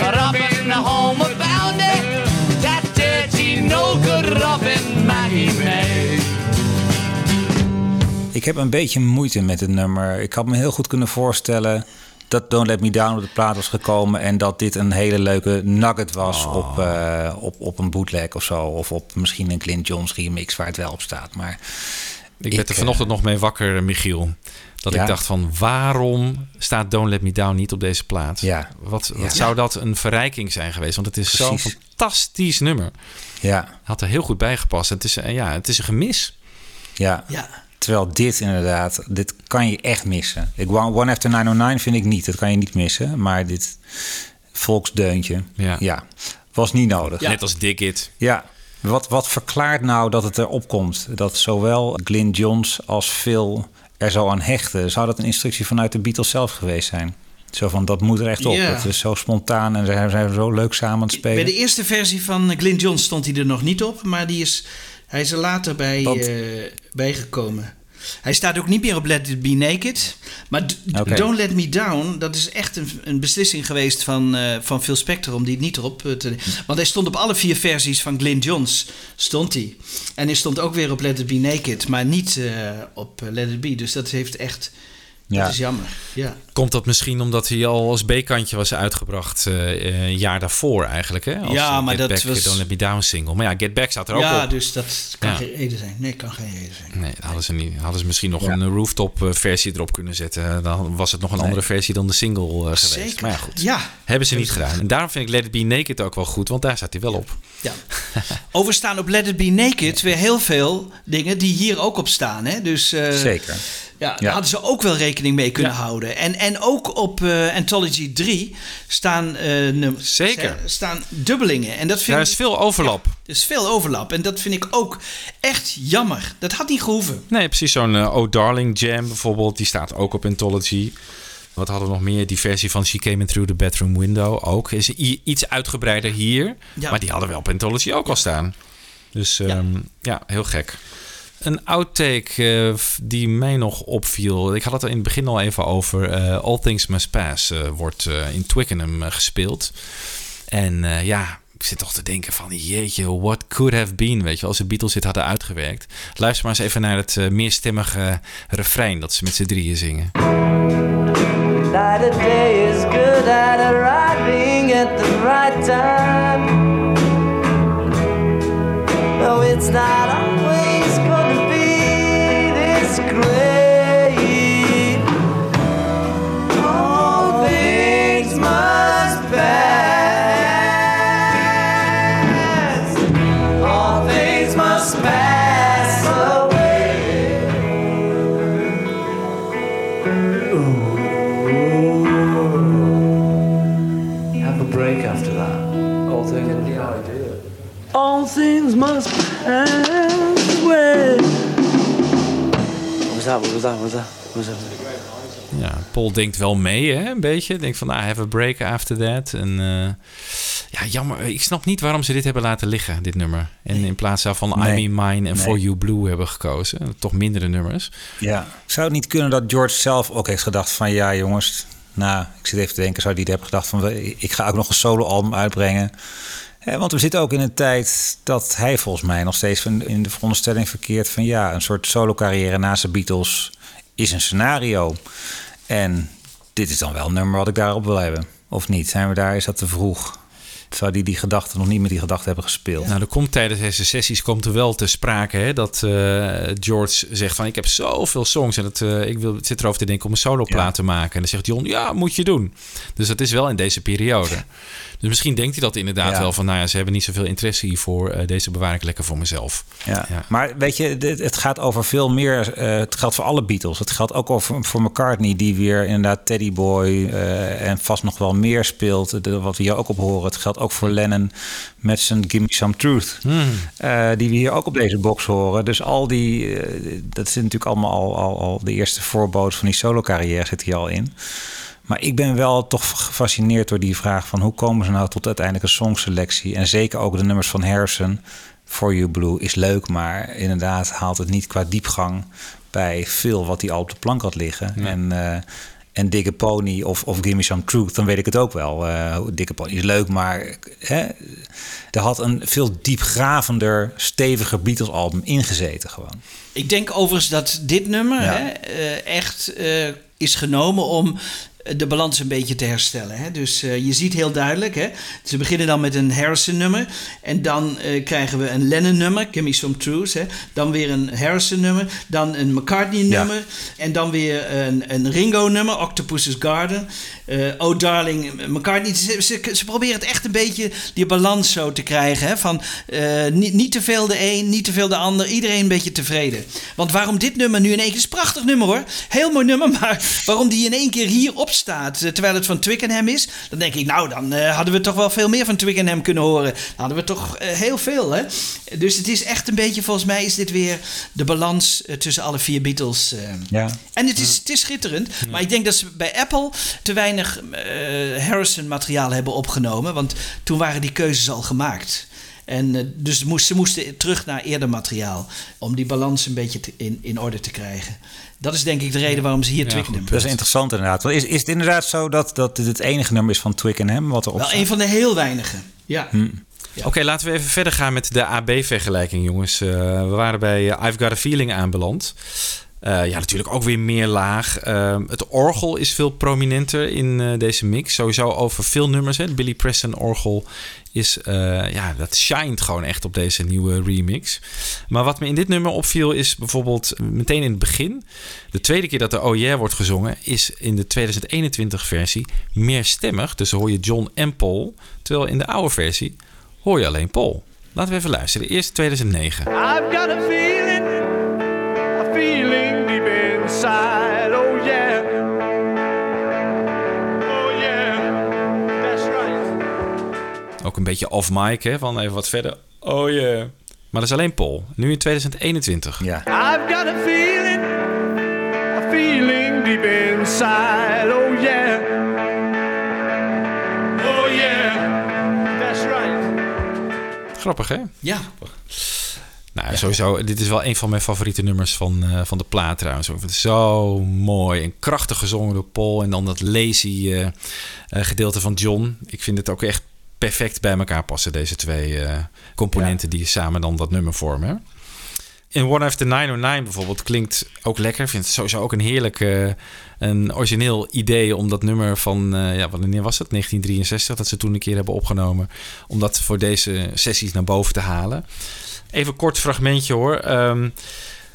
Robin in the home of found it. That dirty, no good Robin, Maggie May. Ik heb een beetje moeite met het nummer. Ik had me heel goed kunnen voorstellen dat Don't Let Me Down op de plaat was gekomen... en dat dit een hele leuke nugget was op, eh, op, op een bootleg of zo. Of op misschien een Clint Jones remix waar het wel op staat. Maar Ik werd er eh, vanochtend nog mee wakker, Michiel. Dat Ja. ik dacht van, waarom staat Don't Let Me Down niet op deze plaat? Ja. Wat, wat Ja. zou dat een verrijking zijn geweest? Want het is zo'n fantastisch nummer. ja, Had er heel goed bij gepast. Het is, eh, ja, het is een gemis. ja. Ja. Terwijl dit inderdaad, dit kan je echt missen. Ik, One One After 909 vind ik niet, dat kan je niet missen. Maar dit volksdeuntje, Ja. ja, was niet nodig. Net als Dig It. Ja, wat, wat verklaart nou dat het erop komt? Dat zowel Glyn Johns als Phil er zo aan hechten. Zou dat een instructie vanuit de Beatles zelf geweest zijn? Zo van, dat moet er echt op. Ja. Het is zo spontaan en ze zijn zo leuk samen aan het spelen. Bij de eerste versie van Glyn John stond hij er nog niet op, maar die is, hij is er later bij, Want- eh, bijgekomen. Hij staat ook niet meer op Let It Be Naked. Maar. Don't Let Me Down, dat is echt een, een beslissing geweest van, eh, van Phil Spector om die niet erop eh, te... Want hij stond op alle vier versies van Glyn Johns, stond hij. En hij stond ook weer op Let It Be Naked, maar niet eh, op Let It Be. Dus dat heeft echt Dat is jammer, ja. Komt dat misschien omdat hij al als B-kantje was uitgebracht eh, een jaar daarvoor eigenlijk? Hè? Als Ja, eh, maar Get dat Back, was- Don't Let Me Down single. Maar ja, Get Back staat er ook ja, op. dus dat kan Ja. geen reden zijn. Nee, kan geen reden zijn. Nee, hadden ze, niet, hadden ze misschien nog een rooftop eh, versie erop kunnen zetten. Dan was het nog een andere versie dan de single eh, geweest. Zeker. Maar ja, goed. Ja. Hebben ze niet gedaan. En daarom vind ik Let It Be Naked ook wel goed, want daar staat hij wel op. Ja. Over staan op Let It Be Naked weer heel veel dingen die hier ook op staan. Hè? Dus, eh, Zeker. Ja, daar Ja. hadden ze ook wel rekening mee kunnen houden. En, en ook op eh, Anthology 3 staan, eh, nummers, Zeker. staan dubbelingen. En dat vind Daar ik- is veel overlap. Er is veel overlap. En dat vind ik ook echt jammer. Dat had niet gehoeven. Nee, precies zo'n eh, Oh Darling Jam bijvoorbeeld. Die staat ook op Anthology. Wat hadden we nog meer? Die versie van She Came In Through the Bedroom Window ook. Is i- iets uitgebreider hier. Ja. Maar die hadden we op Anthology ook al staan. Dus ehm, ja. heel gek. Een outtake eh, die mij nog opviel. Ik had het er in het begin al even over. eh, All Things Must Pass eh, wordt in Twickenham gespeeld. En ja, ik zit toch te denken van... Jeetje, what could have been, weet je. Als de Beatles dit hadden uitgewerkt. Luister maar eens even naar het meerstemmige refrein... dat ze met z'n drieën zingen. Day is good at arriving at the right time. It's not Ja, Paul denkt wel mee, hè, een beetje. Denkt van, nou, have a break after that. En eh, ja, jammer. Ik snap niet waarom ze dit hebben laten liggen, dit nummer. En in plaats daarvan Nee. I Mean Mine en Nee. For You Blue hebben gekozen. Toch mindere nummers. Ja. Zou het niet kunnen dat George zelf ook heeft gedacht van... ja jongens, nou, ik zit even te denken... zou die hebben gedacht van... ik ga ook nog een soloalbum uitbrengen. Want we zitten ook in een tijd dat hij volgens mij nog steeds van- in de veronderstelling verkeert... van ja, een soort solo-carrière naast de Beatles is een scenario. En dit is dan wel een nummer wat ik daarop wil hebben. Of niet? Zijn we daar? Is dat te vroeg? Zou die die gedachte nog niet met die gedachte hebben gespeeld? Nou, er komt tijdens deze sessies komt er wel te sprake hè, dat eh, George zegt van ik heb zoveel songs en het, eh, ik wil, zit erover te denken om een soloplaat te maken. En dan zegt John, ja, moet je doen. Dus dat is wel in deze periode. Dus misschien denkt hij dat inderdaad Ja. wel van, nou ja, ze hebben niet zoveel interesse hiervoor. eh, deze bewaar ik lekker voor mezelf. Ja. Maar weet je, dit- het gaat over veel meer. het geldt voor alle Beatles. Het geldt ook over voor McCartney, die weer inderdaad Teddy Boy en vast nog wel meer speelt. De- wat we hier ook op horen. Het geldt ook voor Lennon met zijn Give Me Some Truth. eh, die we hier ook op deze box horen. Dus al die, eh, dat zit natuurlijk allemaal al, al, al de eerste voorboot van die solo-carrière zit hier al in. Maar ik ben wel toch gefascineerd door die vraag van hoe komen ze nou tot uiteindelijk een songselectie. En zeker ook de nummers van Harrison. For You Blue is leuk, maar inderdaad haalt het niet qua diepgang bij veel wat hij al op de plank had liggen. En, eh en Dikke Pony of, of Give Me Some Truth, dan weet ik het ook wel. Eh, Dikke Pony is leuk, maar hè, er had een veel diepgravender, steviger Beatles-album ingezeten gewoon. Ik denk overigens dat dit nummer Ja. hè, eh, echt eh, is genomen om de balans een beetje te herstellen. Hè? Dus eh, je ziet heel duidelijk, hè? ze beginnen dan met een Harrison-nummer. En dan eh, krijgen we een Lennon-nummer, Give Me Some Truth. Hè? Dan weer een Harrison-nummer. Dan een McCartney-nummer. En dan weer een, een Ringo-nummer, Octopus's Garden. Eh, oh Darling, McCartney. Ze, ze, ze proberen het echt een beetje die balans zo te krijgen. Hè? Van eh, niet, niet te veel de een, niet te veel de ander. Iedereen een beetje tevreden. Want waarom dit nummer nu in één keer... Het is een prachtig nummer hoor. Heel mooi nummer. Maar waarom die in één keer hierop staat... eh, terwijl het van Twickenham is... dan denk ik, nou, dan hadden we toch wel veel meer van Twickenham kunnen horen. Dan hadden we toch heel veel, hè? Dus het is echt een beetje... Volgens mij is dit weer de balans tussen alle vier Beatles... Ja. En het is, het is schitterend. Maar ik denk dat ze bij Apple te weinig eh, Harrison-materiaal hebben opgenomen. Want toen waren die keuzes al gemaakt. En eh, dus moest, ze moesten terug naar eerder materiaal. Om die balans een beetje te- in, in orde te krijgen. Dat is denk ik de reden waarom ze hier Twickenham Dat is interessant inderdaad. Want Is, is het inderdaad zo dat, dat dit het enige nummer is van Twickenham wat erop Wel staat? een van de heel weinigen. Ja. Oké, laten we even verder gaan met de AB-vergelijking, jongens. Eh, we waren bij I've Got a Feeling aanbeland. Eh, ja, natuurlijk ook weer meer laag. Eh, het orgel is veel prominenter in eh, deze mix. Sowieso over veel nummers. Hè. Billy Preston orgel is, ja, dat shined gewoon echt op deze nieuwe remix. Maar wat me in dit nummer opviel is bijvoorbeeld meteen in het begin. De tweede keer dat de Oh wordt gezongen is in de 2021 versie meer stemmig. Dus hoor je John en Paul. Terwijl in de oude versie hoor je alleen Paul. Laten we even luisteren. Eerst 2009. I've got a feeling, een beetje off mic, hè? Van even wat verder. Oh yeah. Maar dat is alleen Paul. Nu in 2021. Ja. I've got a feeling, a feeling deep inside. Oh yeah. Oh yeah. That's right. Grappig, hè? Ja. Nou, sowieso, dit is wel een van mijn favoriete nummers van, eh, van de plaat trouwens. Ik vind het zo mooi en krachtig gezongen door Paul. En dan dat lazy eh, eh, gedeelte van John. Ik vind het ook echt perfect bij elkaar passen, deze twee eh, componenten die samen dan dat nummer vormen. In One After 909 bijvoorbeeld klinkt ook lekker. Ik vind het sowieso ook een heerlijk, eh, een origineel idee om dat nummer van, eh, ja, wanneer was het? 1963, dat ze toen een keer hebben opgenomen. Om dat voor deze sessies naar boven te halen. Even een kort fragmentje hoor. Ehm,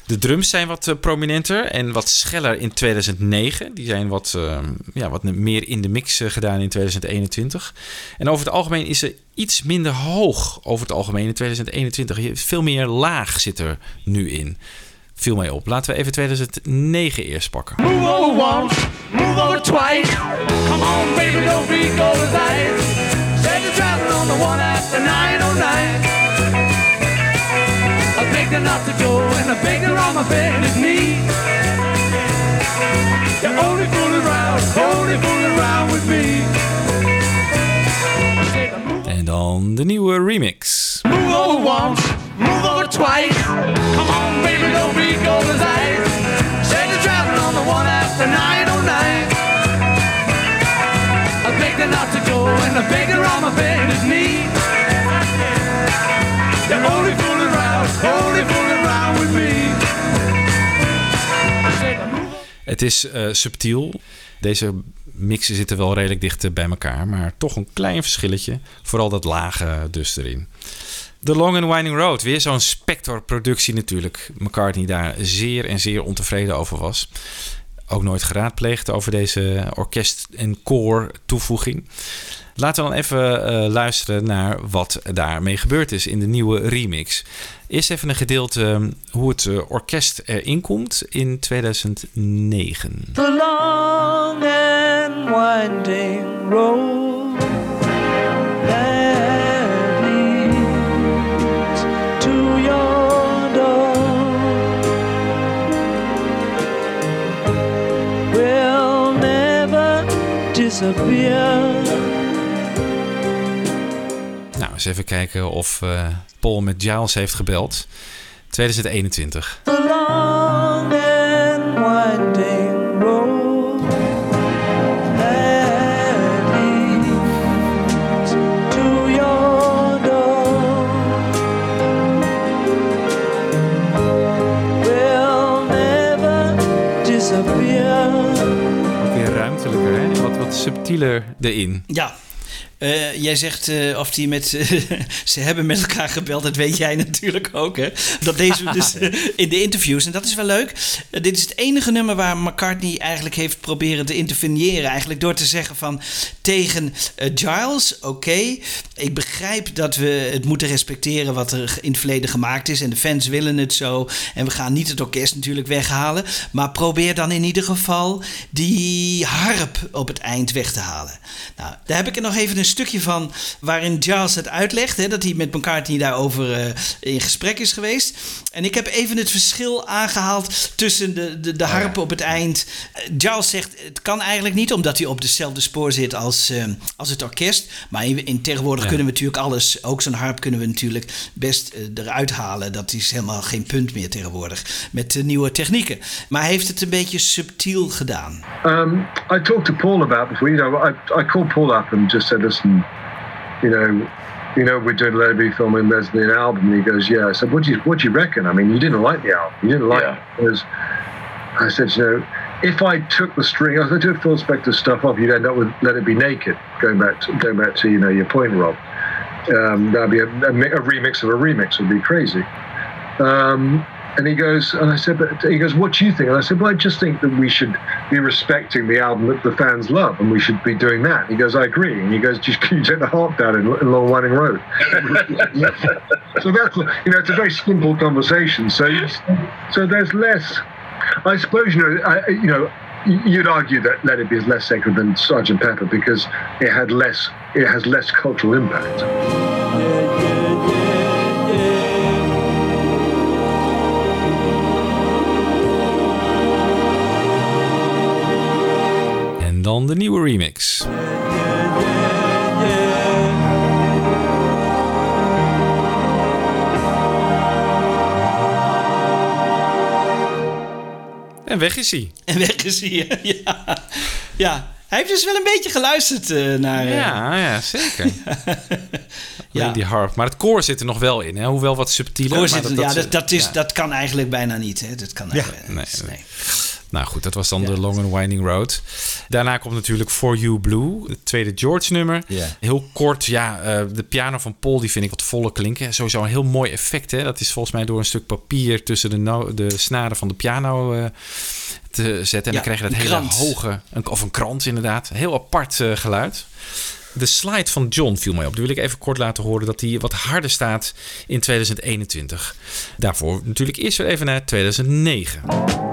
de drums zijn wat eh, prominenter en wat scheller in 2009. Die zijn wat, ehm, ja, wat meer in de mix eh, gedaan in 2021. En over het algemeen is er iets minder hoog over het algemeen in 2021. Je- Veel meer laag zit er nu in. Viel mij op. Laten we even 2009 eerst pakken. Move over once, move over twice. Come on, baby, don't be gold as ice. Said you're traveling on the one after 909. I begged her not to and begged on my bended knee. You're only fooling around, only fooling around with me. I said, move En dan de nieuwe remix. Move over once, move over twice. Come on, baby, don't be gold as ice. Said you're traveling on the one after 909. I begged her not to go, and on my bended knee. You're only Het is eh, subtiel. Deze mixen zitten wel redelijk dicht eh, bij elkaar, maar toch een klein verschilletje. Vooral dat lage dus erin. The Long and Winding Road, weer zo'n Spector-productie natuurlijk. McCartney daar zeer en zeer ontevreden over was. Ook nooit geraadpleegd over deze orkest- en koor toevoeging. Laten we dan even eh, luisteren naar wat daarmee gebeurd is in de nieuwe remix. Eerst even een gedeelte eh, hoe het eh, orkest erin komt in 2009. The long and winding road that leads to your door will never disappear. Eens even kijken of eh, Paul met Giles heeft gebeld. 2021. The long and winding road that leads to your door will never disappear. Weer ruimtelijker, hè? Wat, wat subtieler erin. Ja. Eh, jij zegt eh, of die met. ze hebben met elkaar gebeld, dat weet jij natuurlijk ook, hè? Dat lezen we dus eh, in de interviews. En dat is wel leuk. Eh, dit is het enige nummer waar McCartney eigenlijk heeft proberen te interveneren. Eigenlijk door te zeggen van tegen eh, Giles: Oké, ik begrijp dat we het moeten respecteren wat er in het verleden gemaakt is. En de fans willen het zo. En we gaan niet het orkest natuurlijk weghalen. Maar probeer dan in ieder geval die harp op het eind weg te halen. Nou, daar heb ik er nog even een stukje van waarin Giles het uitlegt. Hè, dat hij met McCartney daarover eh, in gesprek is geweest. En ik heb even het verschil aangehaald tussen de, de, de harp op het eind. Eh, Giles zegt het kan eigenlijk niet omdat hij op dezelfde spoor zit als, eh, als het orkest. Maar in, in tegenwoordig Ja. kunnen we natuurlijk alles, ook zo'n harp kunnen we natuurlijk best eruit halen. Dat is helemaal geen punt meer tegenwoordig met de nieuwe technieken. Maar hij heeft het een beetje subtiel gedaan. Um, I talked to Paul about before. You know, I, I called Paul up and just said, "Listen, you know, you know, we're doing Let It Be filming there's an album." And he goes, "Yeah." I said, "What do you What do you reckon? I mean, you didn't like the album. You didn't like Yeah. it because I said, you know, if I took the string, if I took Phil Spector stuff off, you'd end up with "Let It Be Naked." Going back, to, going back to you know your point, Rob. Um, that'd be a, a, a remix of a remix. Would be crazy. Um, and he goes, and I said, but he goes, what do you think? And I said, well, I just think that we should be respecting the album that the fans love, and we should be doing that. And he goes, I agree. And he goes, just can you take the harp down in, in Long Winding Road? so that's you know, it's a very simple conversation. So, so there's less. I suppose you know, I, you know, you'd argue that Let It Be is less sacred than Sergeant Pepper because it had less, it has less cultural impact. Dan de nieuwe remix. En weg is hij. En weg is hij. Ja. ja. Hij heeft dus wel een beetje geluisterd eh, naar... eh, Ja, ja zeker. ja. die harp. Maar het koor zit er nog wel in, hè? hoewel wat subtieler. maar Voorzitter, ja, dat, dat, is, dat kan eigenlijk bijna niet. Hè? Dat kan eigenlijk Nee, nee. Nou goed, dat was dan de Long and Winding Road. Daarna komt natuurlijk For You Blue, het tweede George-nummer. Ja. Heel kort, ja, eh, de piano van Paul die vind ik wat voller klinken. Sowieso een heel mooi effect, hè. Dat is volgens mij door een stuk papier tussen de, no- de snaren van de piano eh, te zetten. En dan krijg je dat hele krant. hoge, een, of een krant inderdaad. Heel apart eh, geluid. De slide van John viel mij op. Die wil ik even kort laten horen dat die wat harder staat in 2021. Daarvoor natuurlijk eerst weer even naar 2009.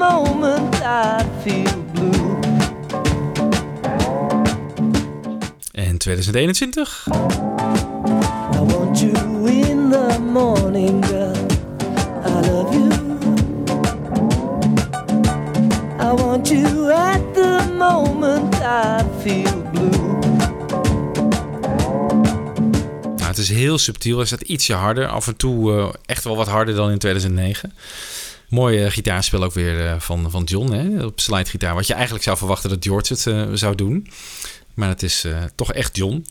Moment I feel blue. En 2021. I want you in the morning, girl. I love you. I want you at the moment I feel blue. Nou, het is heel subtiel. Hij staat ietsje harder. Af en toe eh, echt wel wat harder dan in 2009. Mooi eh, gitaarspel ook weer eh, van, van John. Hè? Op slidegitaar. Wat je eigenlijk zou verwachten dat George het eh, zou doen. Maar het is toch echt John.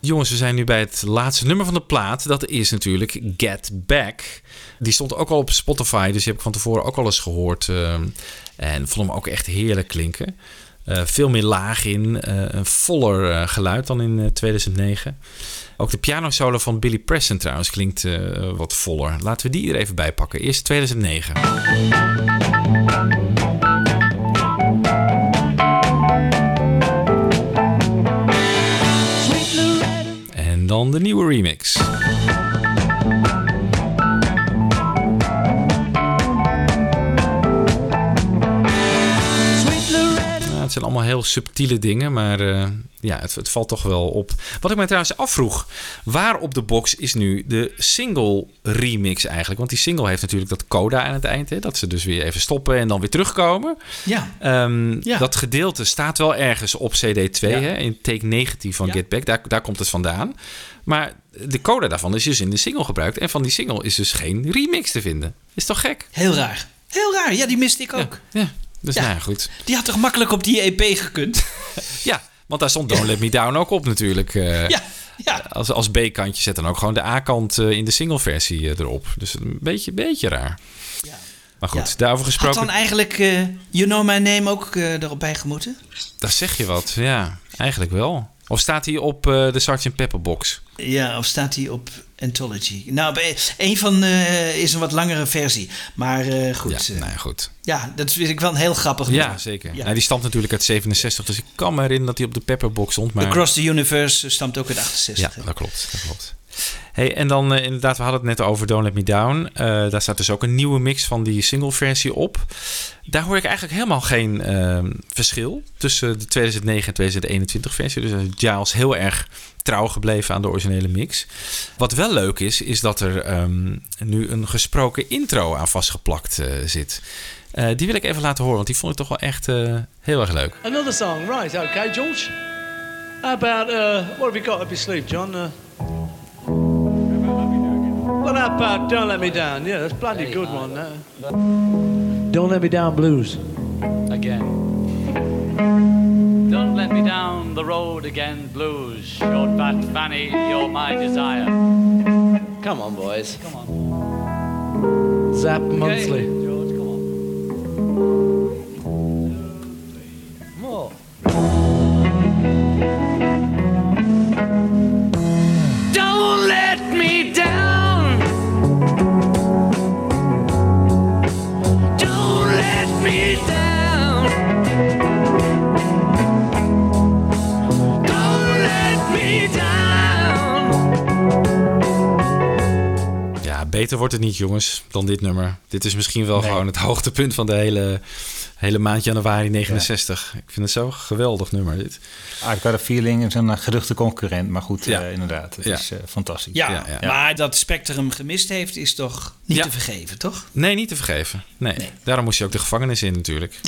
Jongens, we zijn nu bij het laatste nummer van de plaat. Dat is natuurlijk Get Back. Die stond ook al op Spotify. Dus die heb ik van tevoren ook al eens gehoord. eh, en vond hem ook echt heerlijk klinken. Veel meer laag in. een voller geluid dan in eh, 2009. Ook de pianosolo van Billy Preston trouwens klinkt eh, wat voller. Laten we die er even bij pakken. Eerst 2009. En dan de nieuwe remix. Het zijn allemaal heel subtiele dingen, maar eh, ja, het, het valt toch wel op. Wat ik mij trouwens afvroeg, waar op de box is nu de single remix eigenlijk? Want die single heeft natuurlijk dat coda aan het eind, hè, dat ze dus weer even stoppen en dan weer terugkomen. Ja. Ehm, Ja. Dat gedeelte staat wel ergens op CD2, Ja. hè, in take 19 van Ja. Get Back, daar, daar komt het vandaan. Maar de coda daarvan is dus in de single gebruikt en van die single is dus geen remix te vinden. Is toch gek? Heel raar. Heel raar. Ja, die miste ik ook. Ja, dus Ja. nou ja, goed. Die had toch makkelijk op die EP gekund? Ja, want daar stond Don't Let Me Down ook op natuurlijk. eh, Ja, ja. Als, als B-kantje zet dan ook gewoon de A-kant eh, in de single-versie eh, erop. Dus een beetje, beetje raar. Maar goed, daarover Had gesproken. dan eigenlijk eh, You Know My Name ook erop bij gemoeten? Daar zeg je wat, ja. Eigenlijk wel. Of staat hij op eh, de Sgt. Pepper box? Ja, of staat die op Anthology? Nou, een van eh, is een wat langere versie. Maar eh, goed. Ja, nou ja, goed. ja, dat vind ik wel een heel grappig Ja, nummer. zeker. Ja. Nou, die stamt natuurlijk uit 67, dus ik kan me herinneren dat hij op de Pepperbox stond. Maar... Across the Universe stamt ook uit 68. Ja, dat klopt. Dat klopt. Hey, en dan eh, inderdaad, we hadden het net over Don't Let Me Down. Eh, daar staat dus ook een nieuwe mix van die single-versie op. Daar hoor ik eigenlijk helemaal geen ehm, verschil tussen de 2009 en 2021 versie. Dus Giles heel erg trouw gebleven aan de originele mix. Wat wel leuk is, is dat er ehm, nu een gesproken intro aan vastgeplakt eh, zit. Die wil ik even laten horen, want die vond ik toch wel echt heel erg leuk. Another song, right? Okay, George. How about uh, what have you got up your sleeve, John? Well, how about "Don't Let Me Down"? Yeah, that's a bloody good one. That. Don't Let Me Down blues. Again. Don't let me down the road again, blues. Short fat fanny, you're my desire. Come on, boys. Come on. Zap Okay, monthly. George, come on. More. Beter wordt het niet, jongens, dan dit nummer. Dit is misschien wel gewoon het hoogtepunt van de hele, hele maand januari 69. Ik vind het zo geweldig nummer, dit. I've got a feeling is een geduchte concurrent. Maar goed, eh, inderdaad. Het Ja. is eh, fantastisch. Ja, maar dat Spectrum gemist heeft, is toch niet Ja. te vergeven, toch? Nee, niet te vergeven. Nee. Daarom moest je ook de gevangenis in natuurlijk.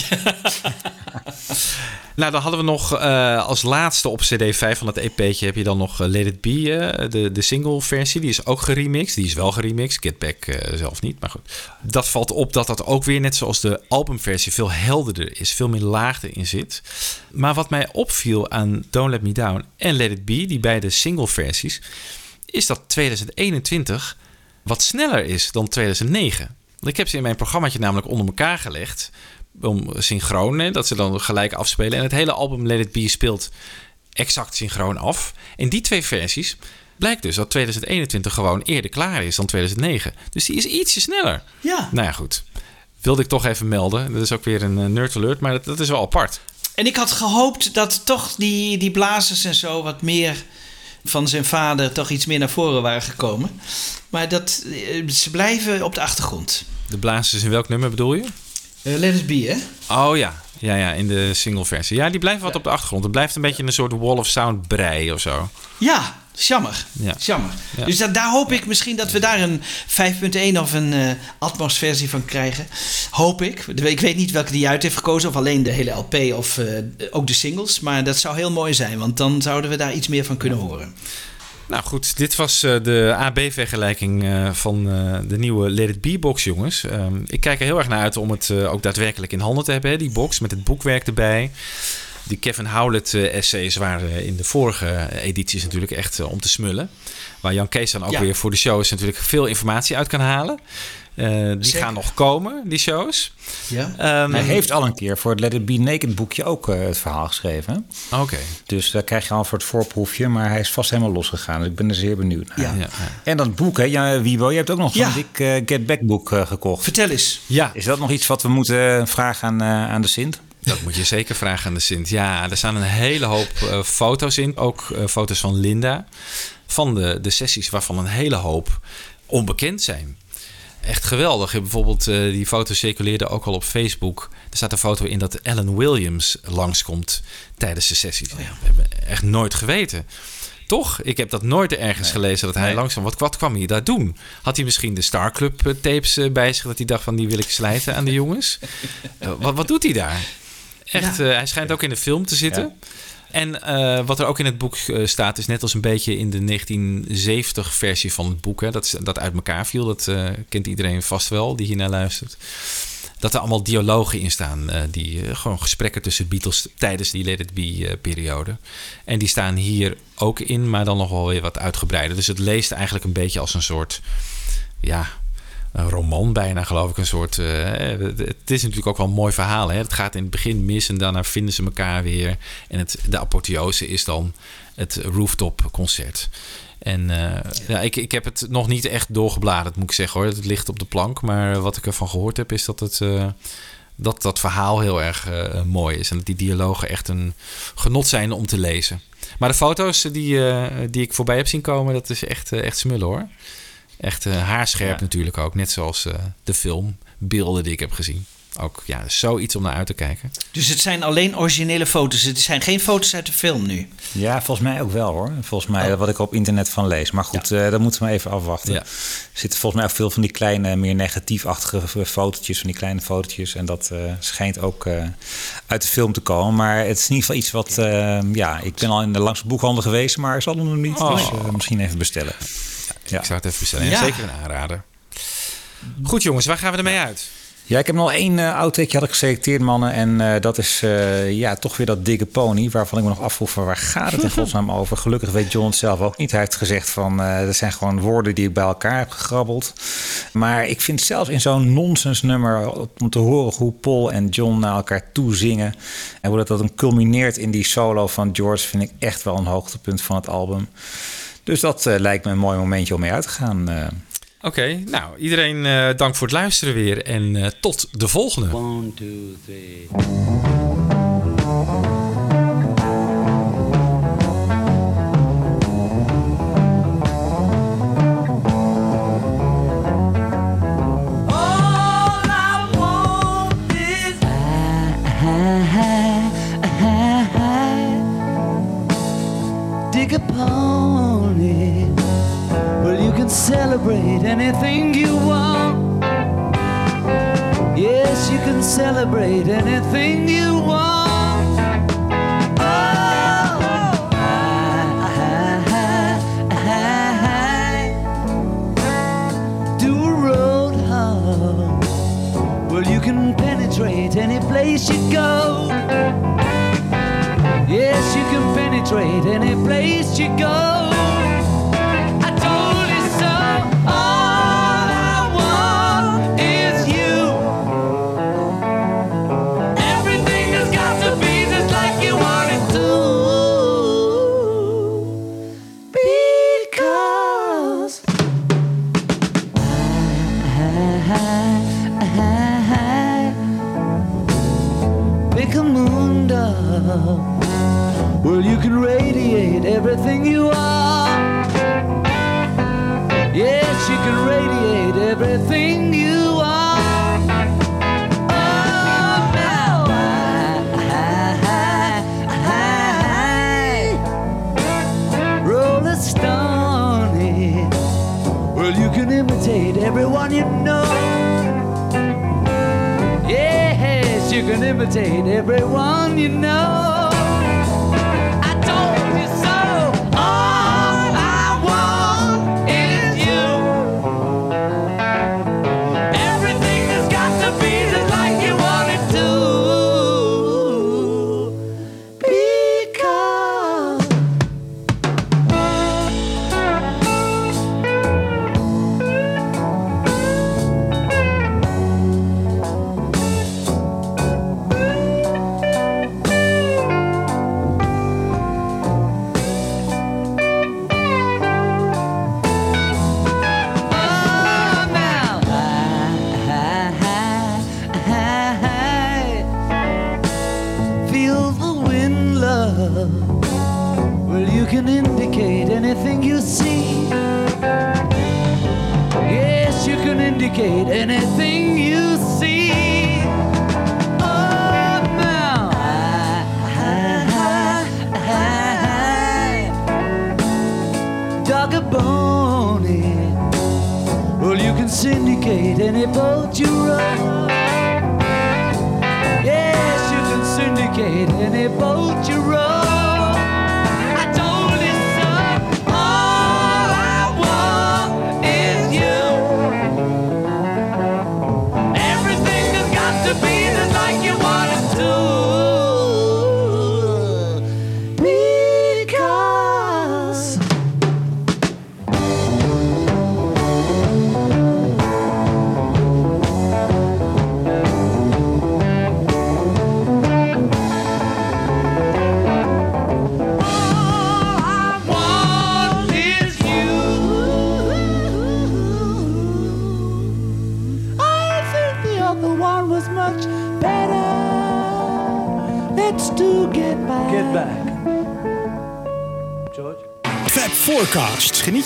nou, dan hadden we nog eh, als laatste op CD5 van het EP'tje... heb je dan nog Let It Be, eh, de, de single versie. Die is ook geremixed. Die is wel geremixed. Get Back eh, zelf niet, maar goed. Dat valt op dat dat ook weer, net zoals de albumversie... veel helderder is, veel meer laag erin zit. Maar wat mij opviel aan Don't Let Me Down en Let It Be... die beide single versies... is dat 2021 wat sneller is dan 2009. Want Ik heb ze in mijn programmaatje namelijk onder elkaar gelegd. Om synchroon, hè, dat ze dan gelijk afspelen. En het hele album Let It Be speelt exact synchroon af. In die twee versies blijkt dus dat 2021 gewoon eerder klaar is dan 2009. Dus die is ietsje sneller. Ja. Nou ja, goed. Wilde ik toch even melden. Dat is ook weer een eh, nerd alert, maar dat, dat is wel apart. En ik had gehoopt dat toch die, die blazers en zo wat meer van zijn vader toch iets meer naar voren waren gekomen. Maar dat, eh, ze blijven op de achtergrond. De blazers in welk nummer bedoel je? Eh, Let It Be, hè? Oh ja. Ja, ja, in de single versie. Ja, die blijven wat op de achtergrond. Het blijft een beetje een soort wall of sound brei of zo. Ja, jammer. Ja. Jammer. Ja. Dus dat, daar hoop ik misschien dat we daar een 5.1 of een eh Atmos versie van krijgen. Hoop ik. Ik weet niet welke die uit heeft gekozen. Of alleen de hele LP of eh, ook de singles. Maar dat zou heel mooi zijn. Want dan zouden we daar iets meer van kunnen horen. Nou goed, dit was eh, de AB-vergelijking van de nieuwe Let It Be box, jongens. Ehm, ik kijk er heel erg naar uit om het ook daadwerkelijk in handen te hebben, die box met het boekwerk erbij. Die Kevin Howlett eh, essays waren in de vorige edities natuurlijk echt eh, om te smullen. Waar Jan Kees dan ook Ja. weer voor de shows natuurlijk veel informatie uit kan halen. Eh, die Zeker. gaan nog komen, die shows. Ja. Ehm, Hij heeft al een keer voor het Let It Be Naked boekje ook eh, het verhaal geschreven. Oké. Dus daar krijg je al voor het voorproefje. Maar hij is vast helemaal losgegaan. Dus ik ben er zeer benieuwd naar. Ja. Ja, En dat boek, hè, ja, Wiebo, je hebt ook nog zo'n Ja. dik eh, Get Back boek eh, gekocht. Vertel eens. ja. Is dat nog iets wat we moeten vragen aan, eh, aan de Sint? Dat moet je zeker vragen aan de Sint. Ja, er staan een hele hoop eh, foto's in. Ook eh, foto's van Linda. Van de, de sessies waarvan een hele hoop onbekend zijn. Echt geweldig. Bijvoorbeeld eh, die foto circuleerde ook al op Facebook. Er staat een foto in dat Alan Williams langskomt tijdens de sessies. Ja, we hebben echt nooit geweten. Toch? Ik heb dat nooit ergens gelezen dat hij Nee. langzaam... Wat, wat kwam hij daar doen? Had hij misschien de Star Club tapes bij zich... dat hij dacht van die wil ik slijten aan de jongens? Wat, wat doet hij daar? Echt, eh, hij schijnt ook in de film te zitten. En eh, wat er ook in het boek eh, staat, is net als een beetje in de 1970-versie van het boek, hè, dat, is- dat uit elkaar viel. Dat eh, kent iedereen vast wel die hiernaar luistert. Dat er allemaal dialogen in staan, eh, die, gewoon gesprekken tussen Beatles tijdens die Let It Be-periode. en die staan hier ook in, maar dan nog wel weer wat uitgebreider. Dus het leest eigenlijk een beetje als een soort, ja, een roman bijna, geloof ik. Een soort. eh, het is natuurlijk ook wel een mooi verhaal. Hè? Het gaat in het begin mis en daarna vinden ze elkaar weer. En het, de apotheose is dan het rooftop concert. En eh, ja. ik, ik heb het nog niet echt doorgebladerd, moet ik zeggen hoor. Het ligt op de plank. Maar wat ik ervan gehoord heb, is dat het. eh, dat dat verhaal heel erg mooi is. En dat die dialogen echt een genot zijn om te lezen. Maar de foto's die, die ik voorbij heb zien komen, dat is echt, echt smullen hoor. Echt eh, haarscherp Ja. natuurlijk ook. Net zoals eh, de filmbeelden die ik heb gezien. Ook ja, zoiets om naar uit te kijken. Dus het zijn alleen originele foto's. Het zijn geen foto's uit de film nu. Ja, volgens mij ook wel hoor. Volgens mij wat ik op internet van lees. Maar goed, eh dat moeten we even afwachten. Ja. Er zitten volgens mij ook veel van die kleine, meer negatiefachtige fotootjes, van die kleine fotootjes. En dat eh, schijnt ook eh, uit de film te komen. Maar het is in ieder geval iets wat, ja, ik ben al in de langste boekhandel geweest, maar ik zal hem nog niet. Oh. Dus eh, misschien even bestellen. Ik zou het even bestellen. Ja. Ja. Zeker een aanrader. Goed jongens, waar gaan we ermee uit? Ja, ik heb nog één uh, outtake had ik geselecteerd, mannen. En uh, dat is uh, ja, toch weer dat dikke pony. Waarvan ik me nog afvroeg van waar gaat het in godsnaam over? Gelukkig weet John het zelf ook niet. Hij heeft gezegd van dat zijn gewoon woorden die ik bij elkaar heb gegrabbeld. Maar ik vind zelfs in zo'n nonsens nummer om te horen hoe Paul en John naar elkaar toe zingen. En hoe dat, dat dan culmineert in die solo van George vind ik echt wel een hoogtepunt van het album. Dus dat lijkt me een mooi momentje om mee uit te gaan. Oké, nou iedereen uh, dank voor het luisteren weer en uh, tot de volgende. One, two, three. Celebrate anything you want. Yes, you can celebrate anything you want. Oh, do a road hug. Well, you can penetrate any place you go. Yes, you can penetrate any place you go. Radiate everything you are. Yes, you can radiate everything you are. Oh, now I, I, I, roll a stone. Well, you can imitate everyone you know. Yes, you can imitate everyone you know.